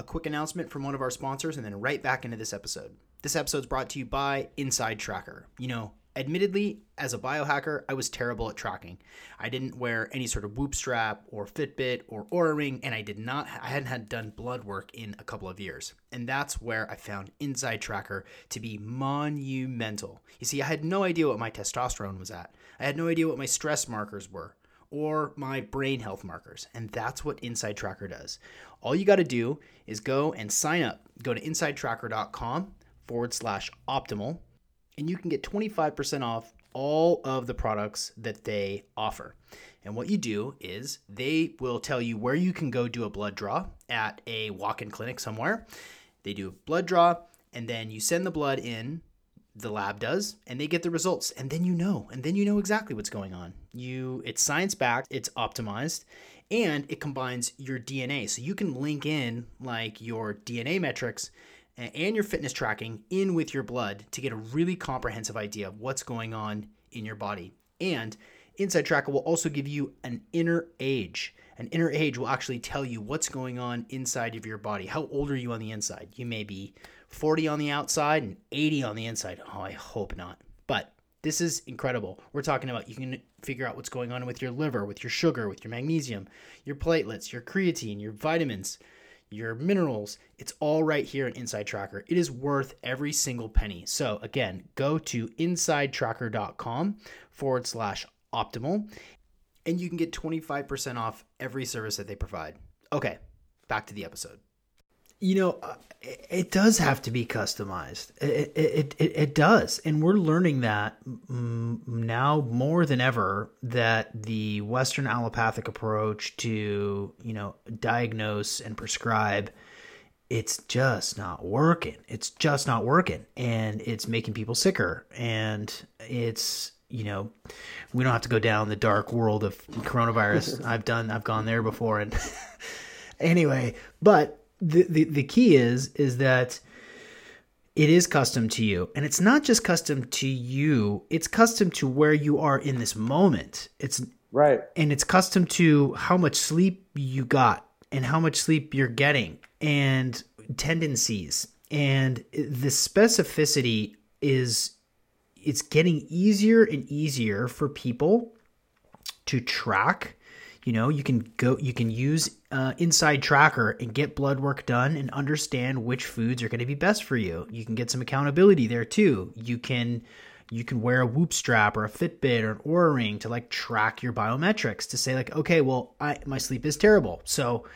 A quick announcement from one of our sponsors and then right back into this episode. This episode is brought to you by Inside Tracker. You know, Admittedly, as a biohacker, I was terrible at tracking. I didn't wear any sort of Whoop strap or Fitbit or Oura ring, and I did not. I hadn't had done blood work in a couple of years, and that's where I found Inside Tracker to be monumental. You see, I had no idea what my testosterone was at. I had no idea what my stress markers were or my brain health markers, and that's what Inside Tracker does. All you got to do is go and sign up. Go to insidetracker.com forward slash optimal and you can get 25% off all of the products that they offer. And what you do is they will tell you where you can go do a blood draw at a walk in clinic somewhere. They do a blood draw, and then you send the blood in, the lab does, and they get the results. And then you know, and then you know exactly what's going on. You it's science backed, it's optimized, and it combines your DNA. So you can link in like your DNA metrics and your fitness tracking in with your blood to get a really comprehensive idea of what's going on in your body. And Inside Tracker will also give you an inner age. An inner age will actually tell you what's going on inside of your body. How old are you on the inside? You may be 40 on the outside and 80 on the inside. Oh, I hope not. But this is incredible. We're talking about you can figure out what's going on with your liver, with your sugar, with your magnesium, your platelets, your creatine, your vitamins, your minerals. It's all right here in Inside Tracker. It is worth every single penny. So, again, go to insidetracker.com forward slash optimal and you can get 25% off every service that they provide. Okay, back to the episode. You know, uh, it, it does have to be customized. It, it, it, it does. And we're learning that now more than ever that the Western allopathic approach to, you know, diagnose and prescribe it's just not working. It's just not working. And it's making people sicker. And it's you know, we don't have to go down the dark world of coronavirus. I've done, I've gone there before, and anyway, but the, the the key is is that it is custom to you, and it's not just custom to you; it's custom to where you are in this moment. It's right, and it's custom to how much sleep you got and how much sleep you're getting, and tendencies, and the specificity is it's getting easier and easier for people to track you know you can go you can use uh, inside tracker and get blood work done and understand which foods are going to be best for you. You can get some accountability there too. You can you can wear a whoop strap or a fitbit or an Oura ring to like track your biometrics to say like okay well i my sleep is terrible. So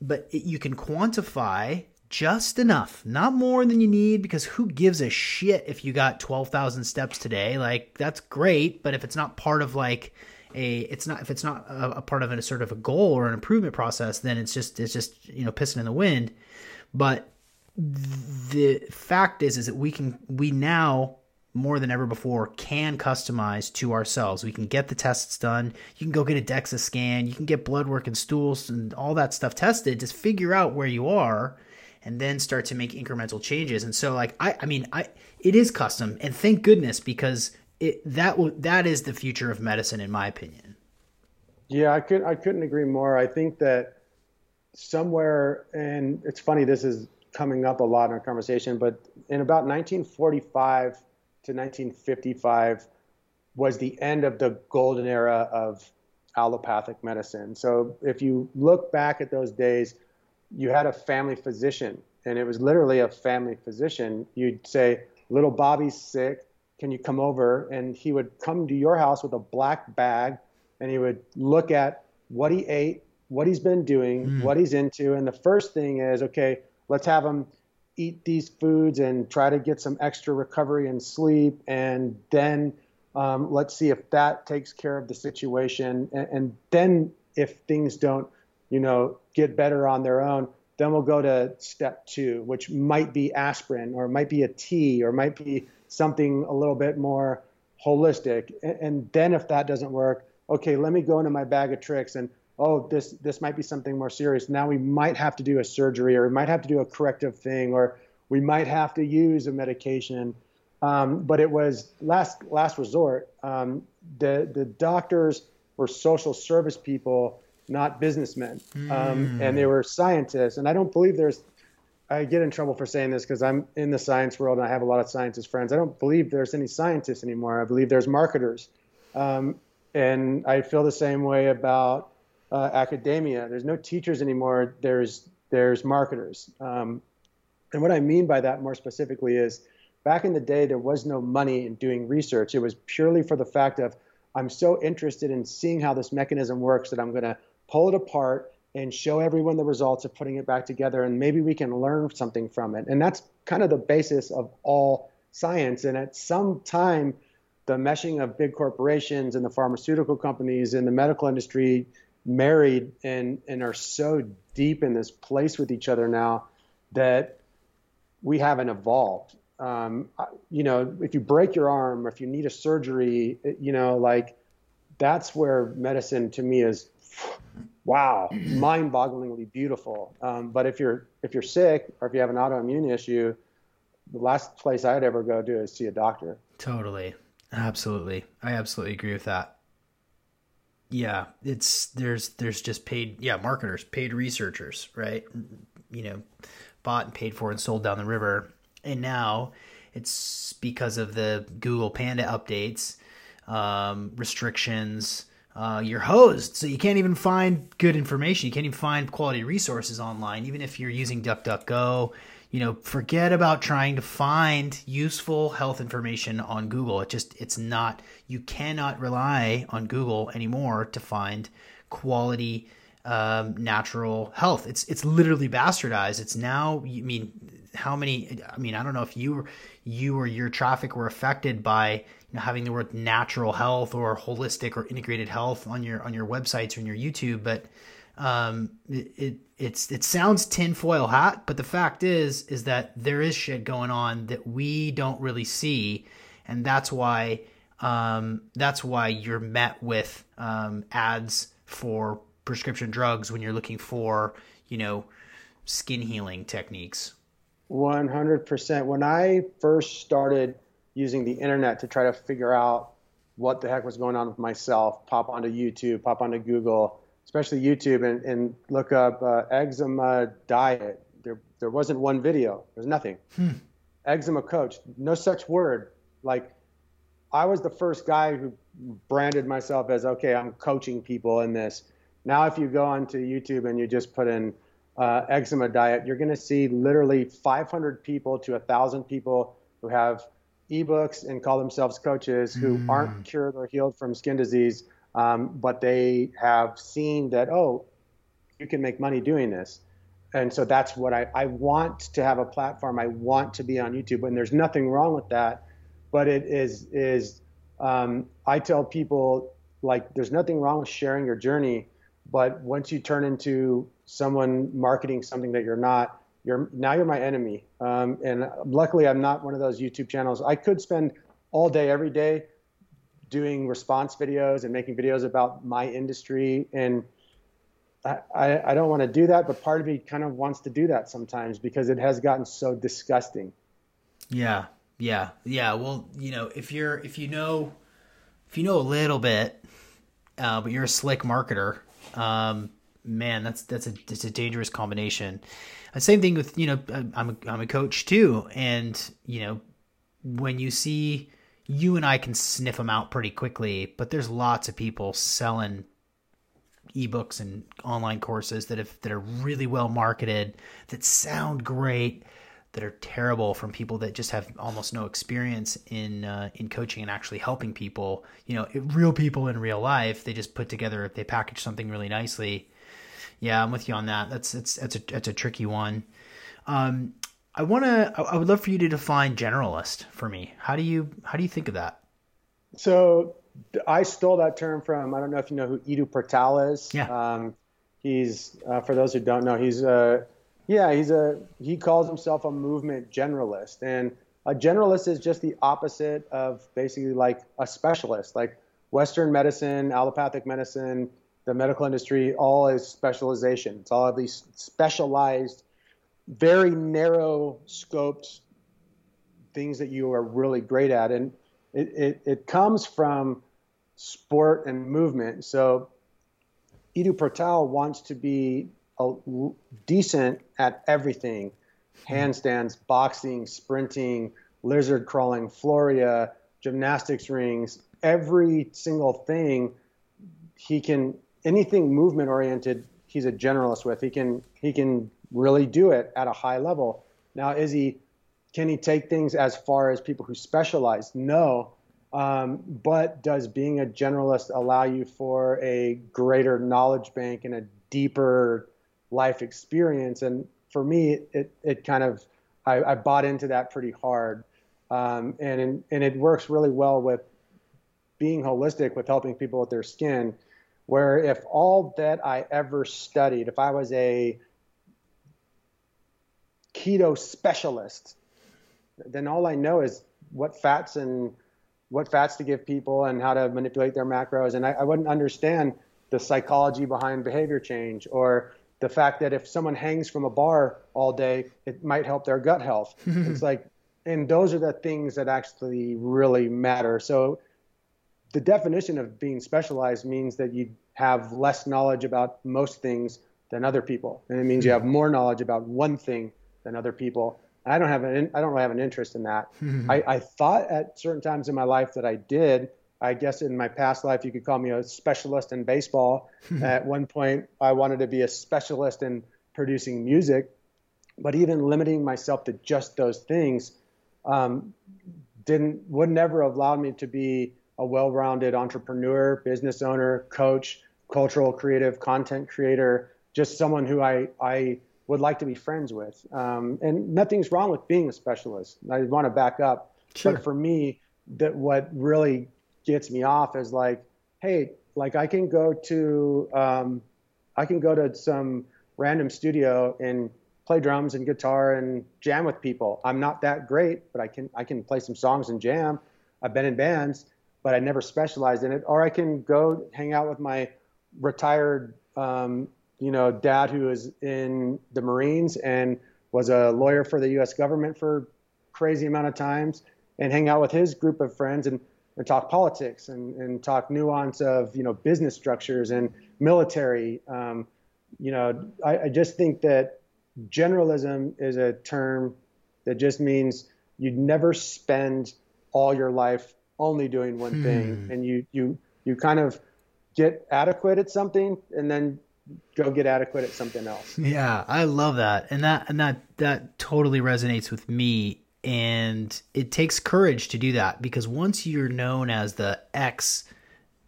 but it, you can quantify just enough, not more than you need, because who gives a shit if you got 12,000 steps today? Like, that's great, but if it's not part of like a, it's not, if it's not a, a part of a sort of a goal or an improvement process, then it's just, it's just, you know, pissing in the wind. But the fact is, is that we can, we now more than ever before can customize to ourselves. We can get the tests done. You can go get a DEXA scan. You can get blood work and stools and all that stuff tested. Just figure out where you are and then start to make incremental changes. And so like I I mean I it is custom and thank goodness because it that will that is the future of medicine in my opinion. Yeah, I could I couldn't agree more. I think that somewhere and it's funny this is coming up a lot in our conversation, but in about 1945 to 1955 was the end of the golden era of allopathic medicine. So if you look back at those days, you had a family physician, and it was literally a family physician. You'd say, "Little Bobby's sick. Can you come over?" And he would come to your house with a black bag, and he would look at what he ate, what he's been doing, mm. what he's into, and the first thing is, okay, let's have him eat these foods and try to get some extra recovery and sleep, and then um, let's see if that takes care of the situation, and, and then if things don't you know, get better on their own, then we'll go to step two, which might be aspirin or might be a tea or might be something a little bit more holistic. And, then if that doesn't work, okay, let me go into my bag of tricks and oh, this this might be something more serious. Now we might have to do a surgery or we might have to do a corrective thing or we might have to use a medication. Um, but it was last last resort. Um, the the doctors were social service people not businessmen. Mm. Um, and they hmm. were scientists. And I don't believe there's, I get in trouble for saying this because I'm in the science world and I have a lot of scientist friends. I don't believe there's any scientists anymore. I believe there's marketers. Um, and I feel the same way about uh, academia. There's no teachers anymore. There's there's marketers. Um, and what I mean by that more specifically is back in the day, there was no money in doing research. It was purely for the fact of I'm so interested in seeing how this mechanism works that I'm going to pull it apart and show everyone the results of putting it back together and maybe we can learn something from it. And that's kind of the basis of all science. And at some time the meshing of big corporations and the pharmaceutical companies and the medical industry married and and are so deep in this place with each other now that we haven't evolved. Um, you know if you break your arm or if you need a surgery you know like that's where medicine to me is wow, mind-bogglingly beautiful. Um, but if you're if you're sick or if you have an autoimmune issue, the last place I'd ever go to is see a doctor. Totally, absolutely, I absolutely agree with that. Yeah, it's there's there's just paid yeah marketers, paid researchers, right? You know, bought and paid for and sold down the river, and now it's because of the Google Panda updates, um, restrictions uh, you're hosed. So you can't even find good information. You can't even find quality resources online, even if you're using DuckDuckGo. You know, forget about trying to find useful health information on Google. It just, it's not, you cannot rely on Google anymore to find quality um, natural health. It's it's literally bastardized. It's now. I mean, how many? I mean, I don't know if you you or your traffic were affected by having the word natural health or holistic or integrated health on your on your websites or in your YouTube, but um, it, it it's it sounds tinfoil hat, but the fact is is that there is shit going on that we don't really see, and that's why um, that's why you're met with um, ads for prescription drugs when you're looking for, you know, skin healing techniques. 100%. When I first started using the internet to try to figure out what the heck was going on with myself, pop onto YouTube, pop onto Google, especially YouTube, and, and look up uh, eczema diet. There, there wasn't one video. There's nothing. Hmm. Eczema coach. No such word. Like, I was the first guy who branded myself as okay, I'm coaching people in this. Now, if you go onto YouTube and you just put in uh, eczema diet, you're going to see literally 500 people to 1,000 people who have ebooks and call themselves coaches who mm. aren't cured or healed from skin disease, um, but they have seen that, oh, you can make money doing this. And so that's what I, I want to have a platform. I want to be on YouTube, and there's nothing wrong with that. But it is is um, I tell people like there's nothing wrong with sharing your journey, but once you turn into someone marketing something that you're not, you're now you're my enemy. Um, and luckily, I'm not one of those YouTube channels. I could spend all day, every day, doing response videos and making videos about my industry. And I, I, don't want to do that, but part of me kind of wants to do that sometimes because it has gotten so disgusting. Yeah, yeah, yeah. Well, you know, if you're if you know if you know a little bit, uh, but you're a slick marketer, um, man, that's that's a it's a dangerous combination. The same thing with you know I'm a, I'm a coach too, and you know when you see you and I can sniff them out pretty quickly, but there's lots of people selling ebooks and online courses that have that are really well marketed that sound great that are terrible from people that just have almost no experience in uh, in coaching and actually helping people. You know, real people in real life. They just put together, they package something really nicely. Yeah, I'm with you on that. That's it's that's a that's a tricky one. Um, I want to. I would love for you to define generalist for me. How do you how do you think of that? So I stole that term from. I don't know if you know who Ido Portal is. Yeah. Um, he's uh, for those who don't know, he's a yeah, he's a he calls himself a movement generalist, and a generalist is just the opposite of basically like a specialist. Like Western medicine, allopathic medicine, the medical industry, all is specialization. It's all of these specialized, very narrow scoped things that you are really great at, and it, it, it comes from sport and movement. So Ido Portal wants to be a, decent at everything handstands, boxing, sprinting, lizard crawling, floreio, gymnastics rings, every single thing he can anything movement oriented he's a generalist with he can he can really do it at a high level now is he can he take things as far as people who specialize no um, but does being a generalist allow you for a greater knowledge bank and a deeper life experience. And for me, it, it kind of, I, I bought into that pretty hard. Um, and, and it works really well with being holistic with helping people with their skin. Where if all that I ever studied, if I was a keto specialist, then all I know is what fats and what fats to give people and how to manipulate their macros. And I, I wouldn't understand the psychology behind behavior change or the fact that if someone hangs from a bar all day, it might help their gut health. it's like, and those are the things that actually really matter. So the definition of being specialized means that you have less knowledge about most things than other people, and it means you have more knowledge about one thing than other people. I don't have an I don't really have an interest in that. I, I thought at certain times in my life that I did. I guess in my past life, you could call me a specialist in baseball. At one point, I wanted to be a specialist in producing music, but even limiting myself to just those things um, didn't would never have allowed me to be a well-rounded entrepreneur, business owner, coach, cultural creative, content creator, just someone who I I would like to be friends with. Um, and nothing's wrong with being a specialist. I want to back up, sure. but for me, that what really gets me off is like, hey, like I can go to um, I can go to some random studio and play drums and guitar and jam with people. I'm not that great, but I can I can play some songs and jam. I've been in bands, but I never specialized in it. Or I can go hang out with my retired um, you know dad who is in the Marines and was a lawyer for the U.S. government for crazy amount of times, and hang out with his group of friends and and talk politics and, and talk nuance of you know business structures and military. Um, you know, I, I, just think that generalism is a term that just means you'd never spend all your life only doing one hmm. thing, and you you you kind of get adequate at something, and then go get adequate at something else. Yeah, I love that, and that and that that totally resonates with me and it takes courage to do that because once you're known as the X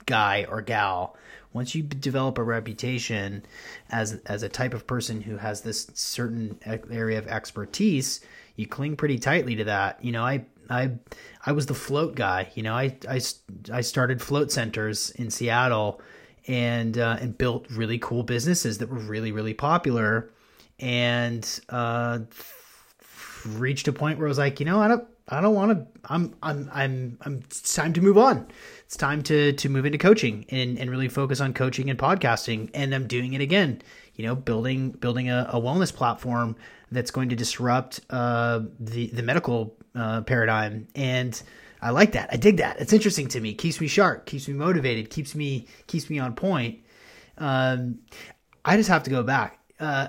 guy or gal, once you develop a reputation as as a type of person who has this certain area of expertise, you cling pretty tightly to that. You know, I I I was the float guy. You know, I I, I started float centers in Seattle and uh, and built really cool businesses that were really really popular and uh, reached a point where I was like, you know, I don't, I don't want to. I'm, I'm, I'm, I'm. It's time to move on. It's time to to move into coaching and and really focus on coaching and podcasting. And I'm doing it again. You know, building building a, a wellness platform that's going to disrupt uh, the the medical uh, paradigm. And I like that. I dig that. It's interesting to me. Keeps me sharp. Keeps me motivated. Keeps me keeps me on point. Um, I just have to go back. Uh,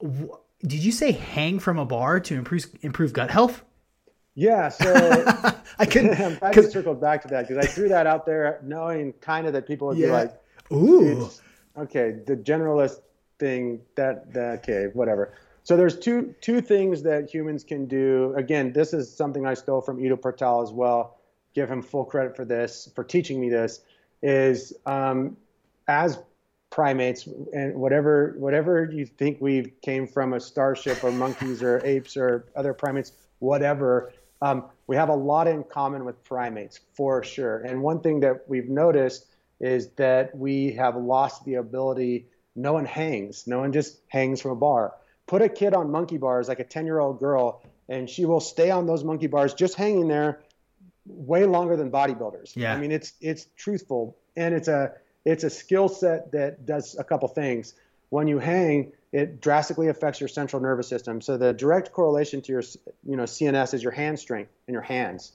did you say hang from a bar to improve improve gut health? Yeah, so I can. I'm glad you circled back to that because I threw that out there, knowing kind of that people would yeah. be like, "Ooh, okay." The generalist thing that that okay, whatever. So there's two two things that humans can do. Again, this is something I stole from Ido Portal as well. Give him full credit for this for teaching me this. Is um, as primates and whatever whatever you think we came from a starship or monkeys or apes or other primates whatever um, we have a lot in common with primates for sure and one thing that we've noticed is that we have lost the ability no one hangs no one just hangs from a bar put a kid on monkey bars like a 10 year old girl and she will stay on those monkey bars just hanging there way longer than bodybuilders yeah i mean it's it's truthful and it's a it's a skill set that does a couple things. When you hang, it drastically affects your central nervous system. So the direct correlation to your you know CNS is your hand strength and your hands.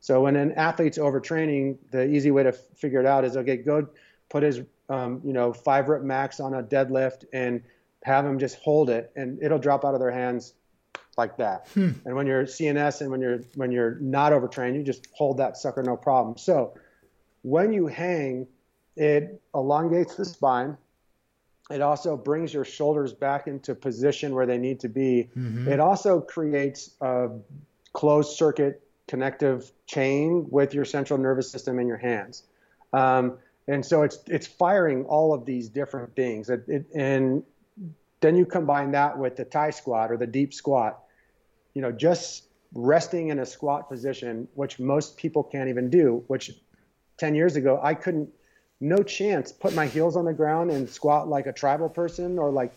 So when an athlete's overtraining, the easy way to figure it out is okay, go put his um, you know five rep max on a deadlift and have them just hold it, and it'll drop out of their hands like that. Hmm. And when you're CNS and when you're when you're not overtrained, you just hold that sucker no problem. So when you hang, it elongates the spine. It also brings your shoulders back into position where they need to be. Mm-hmm. It also creates a closed circuit connective chain with your central nervous system in your hands. Um, and so it's it's firing all of these different things. It, it, and then you combine that with the Thai squat or the deep squat. You know, just resting in a squat position, which most people can't even do. Which 10 years ago I couldn't no chance put my heels on the ground and squat like a tribal person or like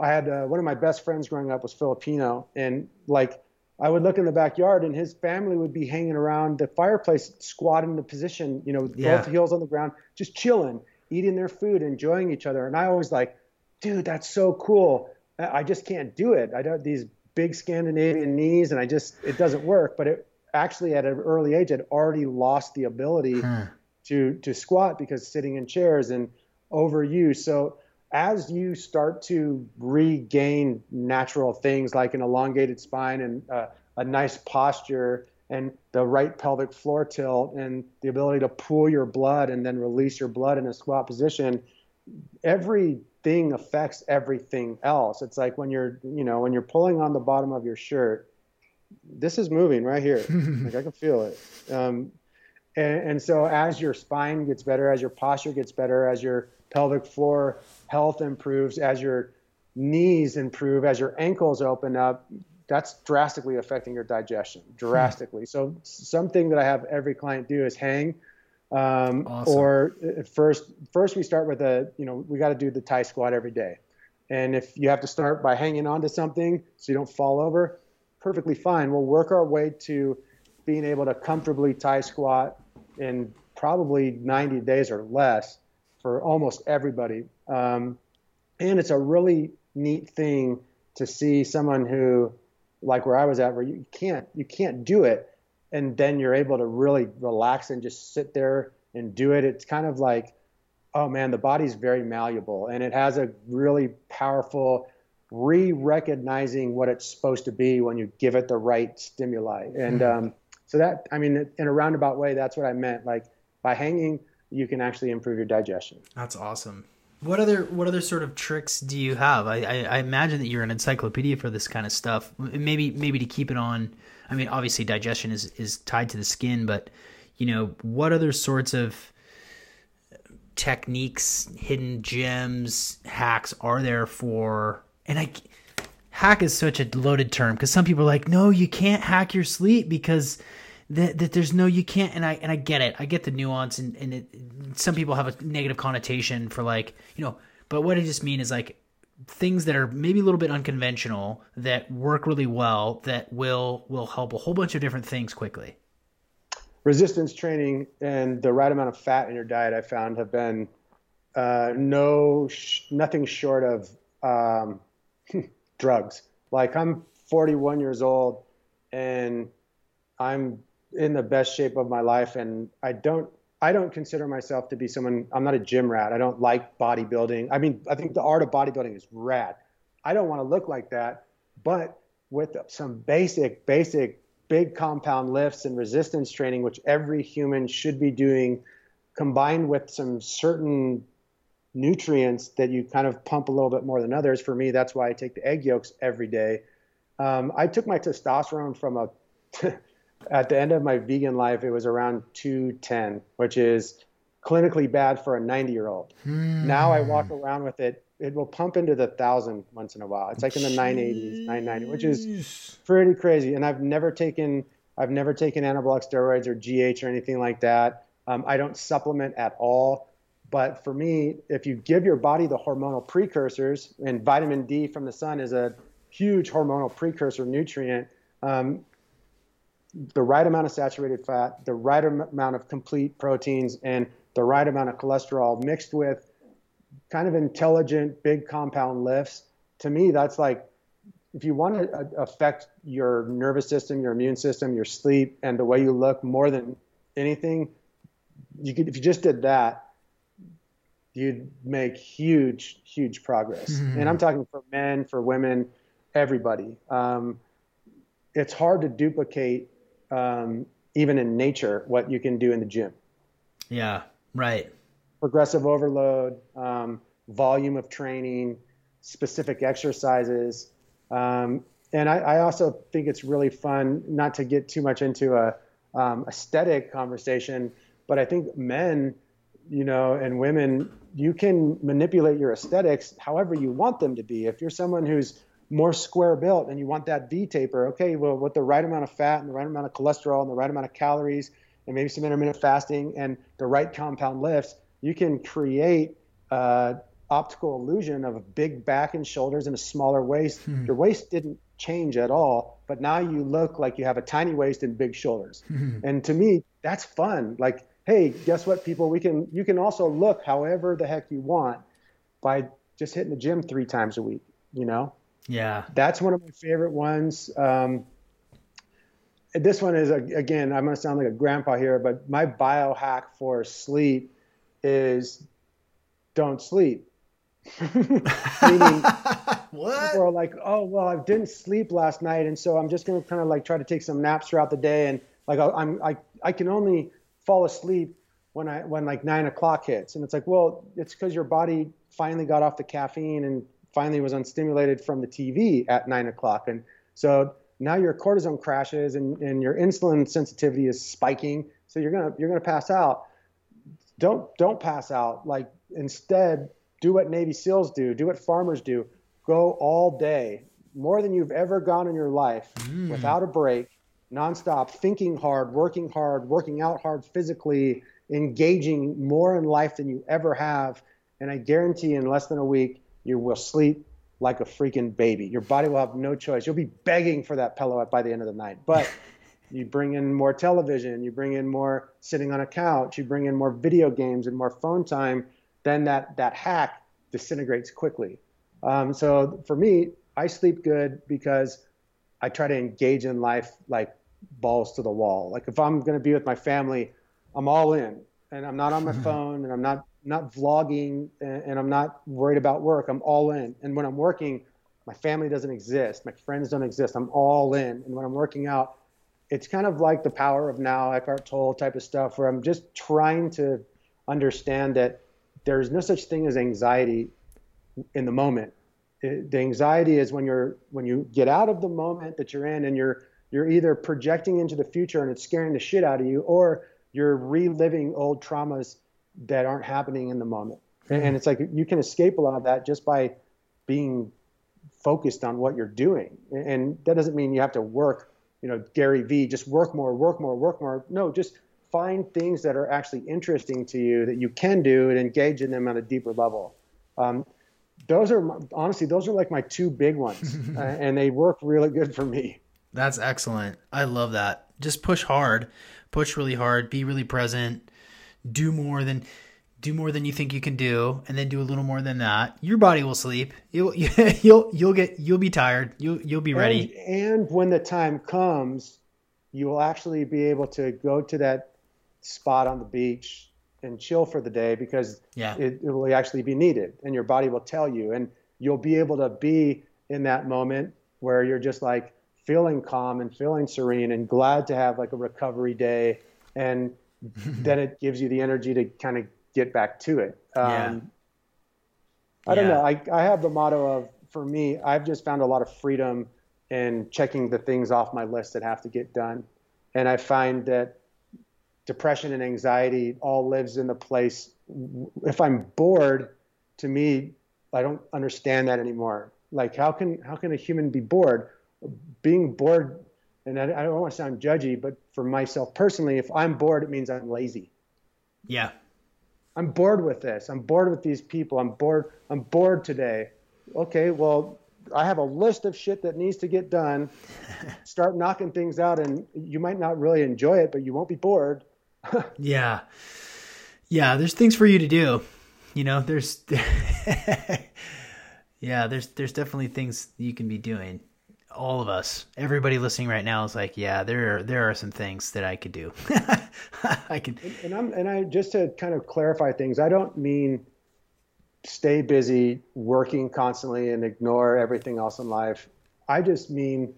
I had uh, one of my best friends growing up was Filipino and like I would look in the backyard and his family would be hanging around the fireplace squatting in the position you know yeah. both heels on the ground just chilling eating their food enjoying each other and I always like dude that's so cool. I just can't do it. I don't these big Scandinavian knees and I just it doesn't work but it actually at an early age I'd already lost the ability huh to to squat because sitting in chairs and overuse. So as you start to regain natural things like an elongated spine and uh, a nice posture and the right pelvic floor tilt and the ability to pool your blood and then release your blood in a squat position everything affects everything else it's like when you're you know when you're pulling on the bottom of your shirt this is moving right here like i can feel it um, and, and so as your spine gets better as your posture gets better as your pelvic floor health improves as your knees improve as your ankles open up that's drastically affecting your digestion drastically. so something that I have every client do is hang. Um, awesome. Or uh, first, first we start with a, you know, we got to do the Thai squat every day. And if you have to start by hanging on to something so you don't fall over, perfectly fine. We'll work our way to being able to comfortably Thai squat in probably 90 days or less for almost everybody. Um, and it's a really neat thing to see someone who like where I was at, where you can't you can't do it, and then you're able to really relax and just sit there and do it. It's kind of like, oh man, the body's very malleable, and it has a really powerful re-recognizing what it's supposed to be when you give it the right stimuli. And mm-hmm. um, so that, I mean, in a roundabout way, that's what I meant. Like by hanging, you can actually improve your digestion. That's awesome. What other what other sort of tricks do you have? I, I, I, imagine that you're an encyclopedia for this kind of stuff. Maybe maybe to keep it on. I mean, obviously digestion is is tied to the skin, but you know, what other sorts of techniques, hidden gems, hacks are there for? And I hack is such a loaded term because some people are like, no, you can't hack your sleep because that, that there's no you can't and I and I get it I get the nuance and and it, some people have a negative connotation for like you know but what I just mean is like things that are maybe a little bit unconventional that work really well that will will help a whole bunch of different things quickly. Resistance training and the right amount of fat in your diet I found have been uh, no sh- nothing short of um, drugs. Like I'm 41 years old and I'm in the best shape of my life and I don't I don't consider myself to be someone I'm not a gym rat. I don't like bodybuilding. I mean, I think the art of bodybuilding is rad. I don't want to look like that, but with some basic basic big compound lifts and resistance training which every human should be doing combined with some certain nutrients that you kind of pump a little bit more than others. For me, that's why I take the egg yolks every day. Um, I took my testosterone from a at the end of my vegan life, it was around 210, which is clinically bad for a 90 year old. Hmm. Now I walk around with it. It will pump into the thousand once in a while. It's like in the 980s, 990, which is pretty crazy. And I've never taken, I've never taken anabolic steroids or GH or anything like that. Um, I don't supplement at all. But for me, if you give your body the hormonal precursors, and vitamin D from the sun is a huge hormonal precursor nutrient, um, the right amount of saturated fat, the right amount of complete proteins, and the right amount of cholesterol mixed with kind of intelligent big compound lifts. To me, that's like if you want to affect your nervous system, your immune system, your sleep, and the way you look more than anything, you could if you just did that, you'd make huge, huge progress. Mm-hmm. And I'm talking for men, for women, everybody. Um, it's hard to duplicate um, even in nature, what you can do in the gym. Yeah, right. Progressive overload, um, volume of training, specific exercises. Um, and I, I, also think it's really fun, not to get too much into a um, aesthetic conversation, but I think men, you know, and women, you can manipulate your aesthetics however you want them to be. If you're someone who's more square built and you want that V taper, okay, well, with the right amount of fat and the right amount of cholesterol and the right amount of calories and maybe some intermittent fasting and the right compound lifts, you can create uh, optical illusion of a big back and shoulders and a smaller waist. Hmm. Your waist didn't change at all, but now you look like you have a tiny waist and big shoulders. Hmm. And to me, that's fun. Like, hey, guess what, people? We can you can also look however the heck you want by just hitting the gym three times a week. You know. Yeah. That's one of my favorite ones. Um, this one is, again, I'm going to sound like a grandpa here, but my biohack for sleep is don't sleep. Meaning, what? People are like, oh, well, I didn't sleep last night. And so I'm just going to kind of like try to take some naps throughout the day. And Like I, I'm, I, I can only fall asleep when I, when like nine o'clock hits. And it's like, well, it's because your body finally got off the caffeine and finally was unstimulated from the TV at nine o'clock. And so now your cortisone crashes and, and your insulin sensitivity is spiking. So you're gonna you're gonna pass out. Don't don't pass out. Like instead, do what Navy SEALs do. Do what farmers do. Go all day, more than you've ever gone in your life, mm. without a break, nonstop, thinking hard, working hard, working out hard physically, engaging more in life than you ever have. And I guarantee in less than a week, you will sleep like a freaking baby. Your body will have no choice. You'll be begging for that pillow at by the end of the night. But you bring in more television, you bring in more sitting on a couch, you bring in more video games and more phone time, then that, that hack disintegrates quickly. Um, so for me, I sleep good because I try to engage in life like balls to the wall. Like if I'm going to be with my family, I'm all in and I'm not on my phone and I'm not not vlogging and, I'm not worried about work. I'm all in. And when I'm working, my family doesn't exist. My friends don't exist. I'm all in. And when I'm working out, it's kind of like the power of now, Eckhart Tolle type of stuff, where I'm just trying to understand that there's no such thing as anxiety in the moment. It, the anxiety is when you're when you get out of the moment that you're in and you're you're either projecting into the future and it's scaring the shit out of you, or you're reliving old traumas that aren't happening in the moment. And it's like you can escape a lot of that just by being focused on what you're doing. And that doesn't mean you have to work, you know, Gary Vee, just work more, work more, work more. No, just find things that are actually interesting to you that you can do and engage in them on a deeper level. Um, those are honestly, those are like my two big ones, uh, and they work really good for me. That's excellent. I love that. Just push hard, push really hard, be really present, do more than do more than you think you can do and then do a little more than that your body will sleep. You'll you'll you'll get you'll be tired. You'll you'll be ready. and, and when the time comes you will actually be able to go to that spot on the beach and chill for the day because yeah. it, it will actually be needed and your body will tell you and you'll be able to be in that moment where you're just like feeling calm and feeling serene and glad to have like a recovery day. And then it gives you the energy to kind of get back to it. Um, yeah. I don't know. I, I have the motto of, for me, I've just found a lot of freedom in checking the things off my list that have to get done. And I find that depression and anxiety all lives in the place. If I'm bored, to me, I don't understand that anymore. Like, how can, how can a human be bored? Being bored and I, I don't want to sound judgy, but for myself personally, if I'm bored, it means I'm lazy. Yeah. I'm bored with this. I'm bored with these people. I'm bored. I'm bored today. Okay, well, I have a list of shit that needs to get done. Start knocking things out, and you might not really enjoy it, but you won't be bored. yeah, yeah. There's things for you to do. You know, there's yeah, there's there's definitely things you can be doing all of us, everybody listening right now is like, yeah, there are there are some things that I could do. I can. And, and I'm and I just to kind of clarify things, I don't mean stay busy working constantly and ignore everything else in life. I just mean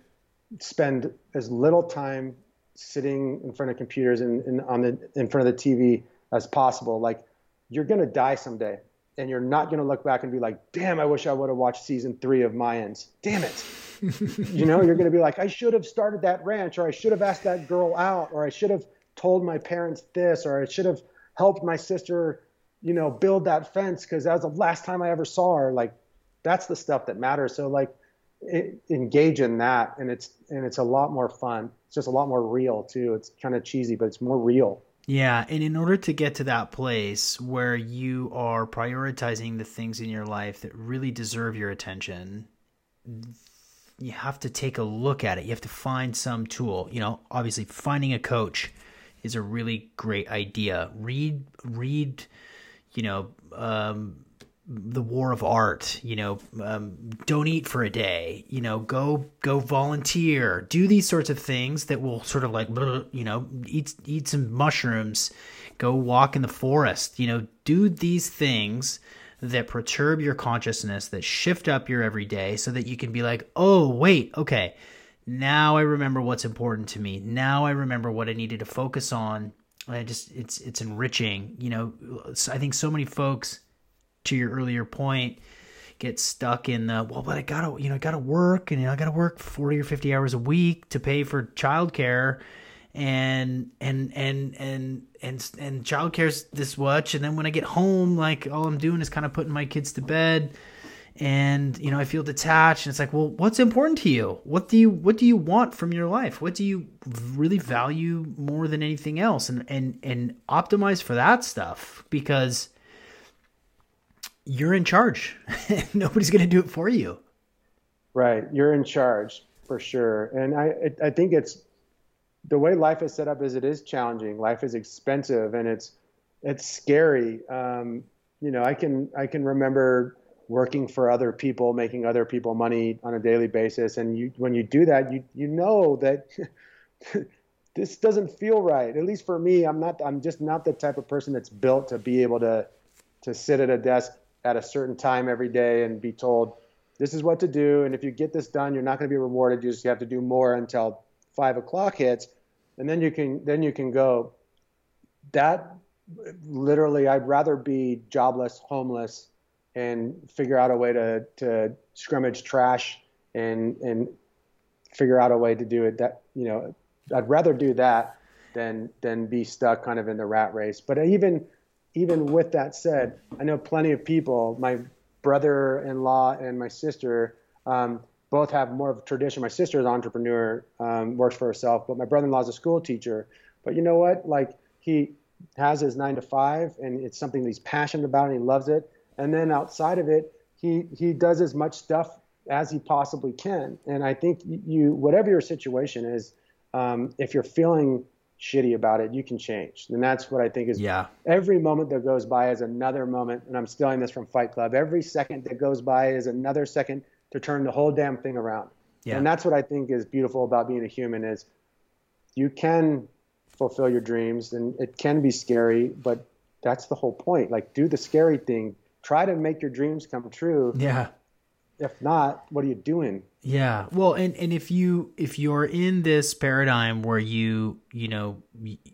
spend as little time sitting in front of computers and, and on the in front of the TV as possible. Like you're gonna die someday, and you're not gonna look back and be like, "Damn, I wish I would have watched season three of Mayans." Damn it you know, you're going to be like, I should have started that ranch, or I should have asked that girl out, or I should have told my parents this, or I should have helped my sister, you know, build that fence because that was the last time I ever saw her. Like, that's the stuff that matters. So, like, it, engage in that, and it's and it's a lot more fun. It's just a lot more real too. It's kind of cheesy, but it's more real. Yeah, and in order to get to that place where you are prioritizing the things in your life that really deserve your attention, you have to take a look at it. You have to find some tool. You know, obviously finding a coach is a really great idea. Read read, you know, um, the war of art you know um, don't eat for a day you know go go volunteer do these sorts of things that will sort of like you know eat eat some mushrooms go walk in the forest you know do these things that perturb your consciousness, that shift up your everyday so that you can be like, oh, wait, okay, now I remember what's important to me. Now I remember what I needed to focus on. I just it's it's enriching. You know, I think so many folks, to your earlier point, get stuck in the well, but I gotta you know I gotta work and you know, I gotta work forty or fifty hours a week to pay for childcare, and and and and and and childcare's this much, and then when I get home, like all I'm doing is kind of putting my kids to bed. And you know i feel detached. And it's like well what's important to you? What do you what do you want from your life? What do you really value more than anything else? And and and optimize for that stuff because you're in charge. Nobody's going to do it for you. Right. You're in charge for sure. And i i think it's the way life is set up is it is challenging life is expensive and it's it's scary um, you know i can i can remember working for other people, making other people money on a daily basis. And you, when you do that, you you know that this doesn't feel right. At least for me, I'm not. I'm just not the type of person that's built to be able to to sit at a desk at a certain time every day and be told this is what to do. And if you get this done, you're not going to be rewarded. You just have to do more until five o'clock hits, and then you can then you can go. That literally, I'd rather be jobless, homeless and figure out a way to to scrummage trash and and figure out a way to do it that you know I'd rather do that than than be stuck kind of in the rat race but even even with that said I know plenty of people my brother-in-law and my sister um, both have more of a tradition my sister is an entrepreneur um, works for herself but my brother-in-law is a school teacher but you know what like he has his nine to five and it's something that he's passionate about and he loves it and then outside of it, he he does as much stuff as he possibly can. And I think you, whatever your situation is, um, if you're feeling shitty about it, you can change. And that's what I think is yeah. every moment that goes by is another moment. And I'm stealing this from Fight Club. Every second that goes by is another second to turn the whole damn thing around. Yeah. And that's what I think is beautiful about being a human is you can fulfill your dreams and it can be scary, but that's the whole point. Like do the scary thing, try to make your dreams come true. Yeah. If not, what are you doing? Yeah. Well, and and if you if you're in this paradigm where you, you know,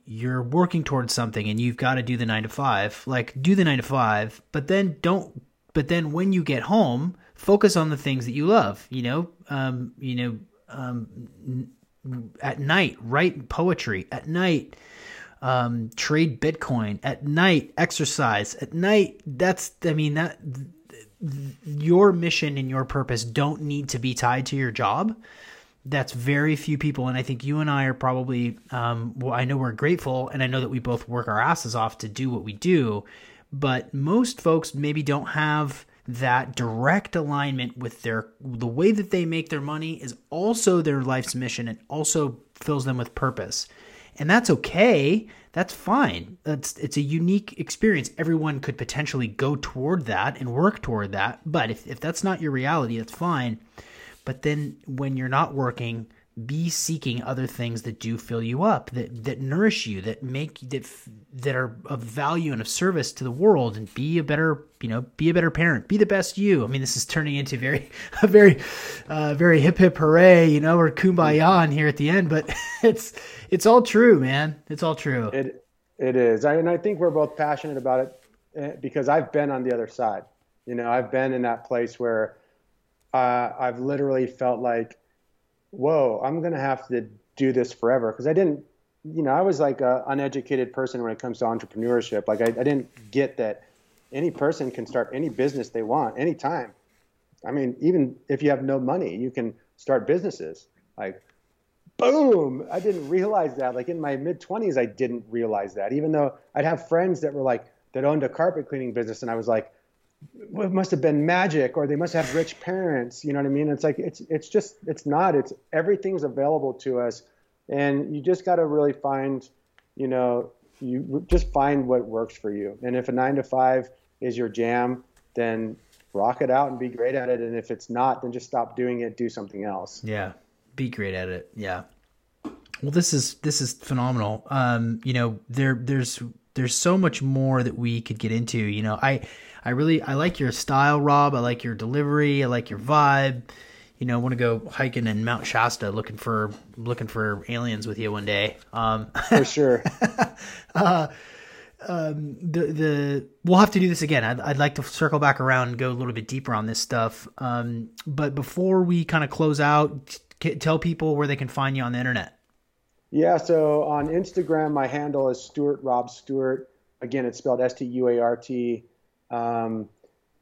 you're working towards something and you've got to do the 9 to 5, like do the 9 to 5, but then don't but then when you get home, focus on the things that you love, you know? Um, you know, um at night, write poetry. At night, um, trade Bitcoin at night, exercise at night. That's, I mean, that your mission and your purpose don't need to be tied to your job. That's very few people, and I think you and I are probably. Um, well, I know we're grateful, and I know that we both work our asses off to do what we do, but most folks maybe don't have that direct alignment with their the way that they make their money is also their life's mission and also fills them with purpose and that's okay. That's fine. That's it's a unique experience. Everyone could potentially go toward that and work toward that. But if, if that's not your reality, that's fine. But then when you're not working, be seeking other things that do fill you up, that that nourish you, that make that that are of value and of service to the world, and be a better you know be a better parent, be the best you. I mean, this is turning into very a very uh, very hip hip hooray, you know, or kumbaya on here at the end, but it's it's all true, man. It's all true. It it is, I, and I think we're both passionate about it eh, because I've been on the other side. You know, I've been in that place where uh, I've literally felt like whoa, I'm going to have to do this forever. Because I didn't, you know, I was like an uneducated person when it comes to entrepreneurship. Like I, I didn't get that any person can start any business they want anytime. I mean, even if you have no money, you can start businesses. Like, boom! I didn't realize that. Like in my mid 20s, I didn't realize that. Even though I'd have friends that were like that owned a carpet cleaning business, and I was like, must have been magic or they must have rich parents you know what i mean? It's like it's it's just it's not it's everything's available to us. And you just got to really find you know you just find what works for you. And if a 9 to 5 is your jam then rock it out and be great at it. And if it's not then just stop doing it. Do something else. Yeah. Be great at it. Yeah. Well this is this is phenomenal. Um you know there there's there's so much more that we could get into. You know i I really I like your style, Rob. I like your delivery. I like your vibe. you know, I want to go hiking in Mount Shasta, looking for looking for aliens with you one day. Um, for sure. uh, um, the the we'll have to do this again. I'd, I'd like to circle back around and go a little bit deeper on this stuff. Um, but before we kind of close out, t- tell people where they can find you on the internet. Yeah, so on Instagram, my handle is Stuart Rob Stewart. Again, it's spelled S T U A R T. Um,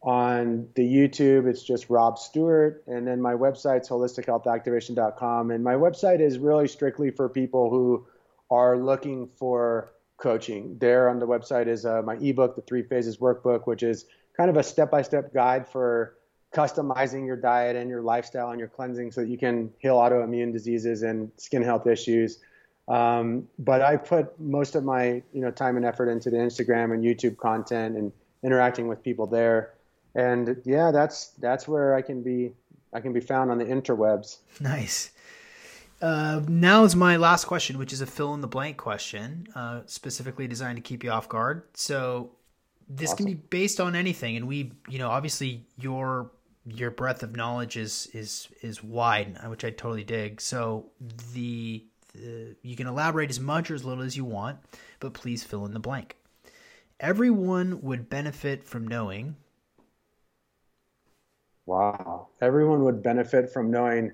on the YouTube, it's just Rob Stewart. And then my website's holistichealthactivation.com. And my website is really strictly for people who are looking for coaching. There on the website is uh, my ebook, The Three Phases Workbook, which is kind of a step by step guide for customizing your diet and your lifestyle and your cleansing so that you can heal autoimmune diseases and skin health issues. Um, but I put most of my you know time and effort into the Instagram and YouTube content and interacting with people there. And yeah, that's that's where I can be I can be found on the interwebs. Nice. Uh, now is my last question, which is a fill in the blank question, uh, specifically designed to keep you off guard. So this awesome. can be based on anything, and we, you know, obviously your your breadth of knowledge is is is wide, which I totally dig. So the, the you can elaborate as much or as little as you want, but please fill in the blank. Everyone would benefit from knowing. Wow, everyone would benefit from knowing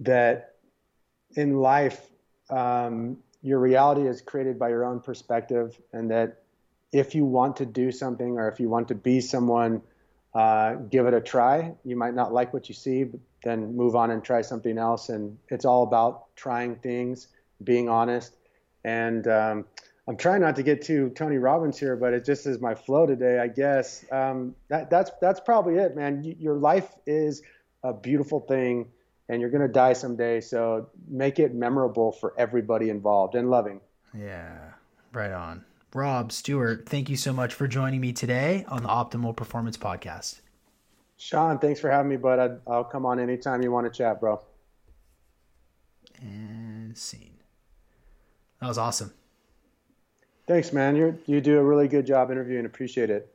that in life, um, your reality is created by your own perspective, and that if you want to do something or if you want to be someone, uh, give it a try. You might not like what you see, but then move on and try something else. And it's all about trying things, being honest. And um, I'm trying not to get too Tony Robbins here, but it just is my flow today, I guess. Um, that, that's that's probably it, man. Your life is a beautiful thing and you're going to die someday. So make it memorable for everybody involved and loving. Yeah, right on. Rob Stewart, thank you so much for joining me today on the Optimal Performance Podcast. Sean, thanks for having me, bud. i will come on anytime you want to chat, bro. And scene. That was awesome. Thanks, man. You you do a really good job interviewing. Appreciate it.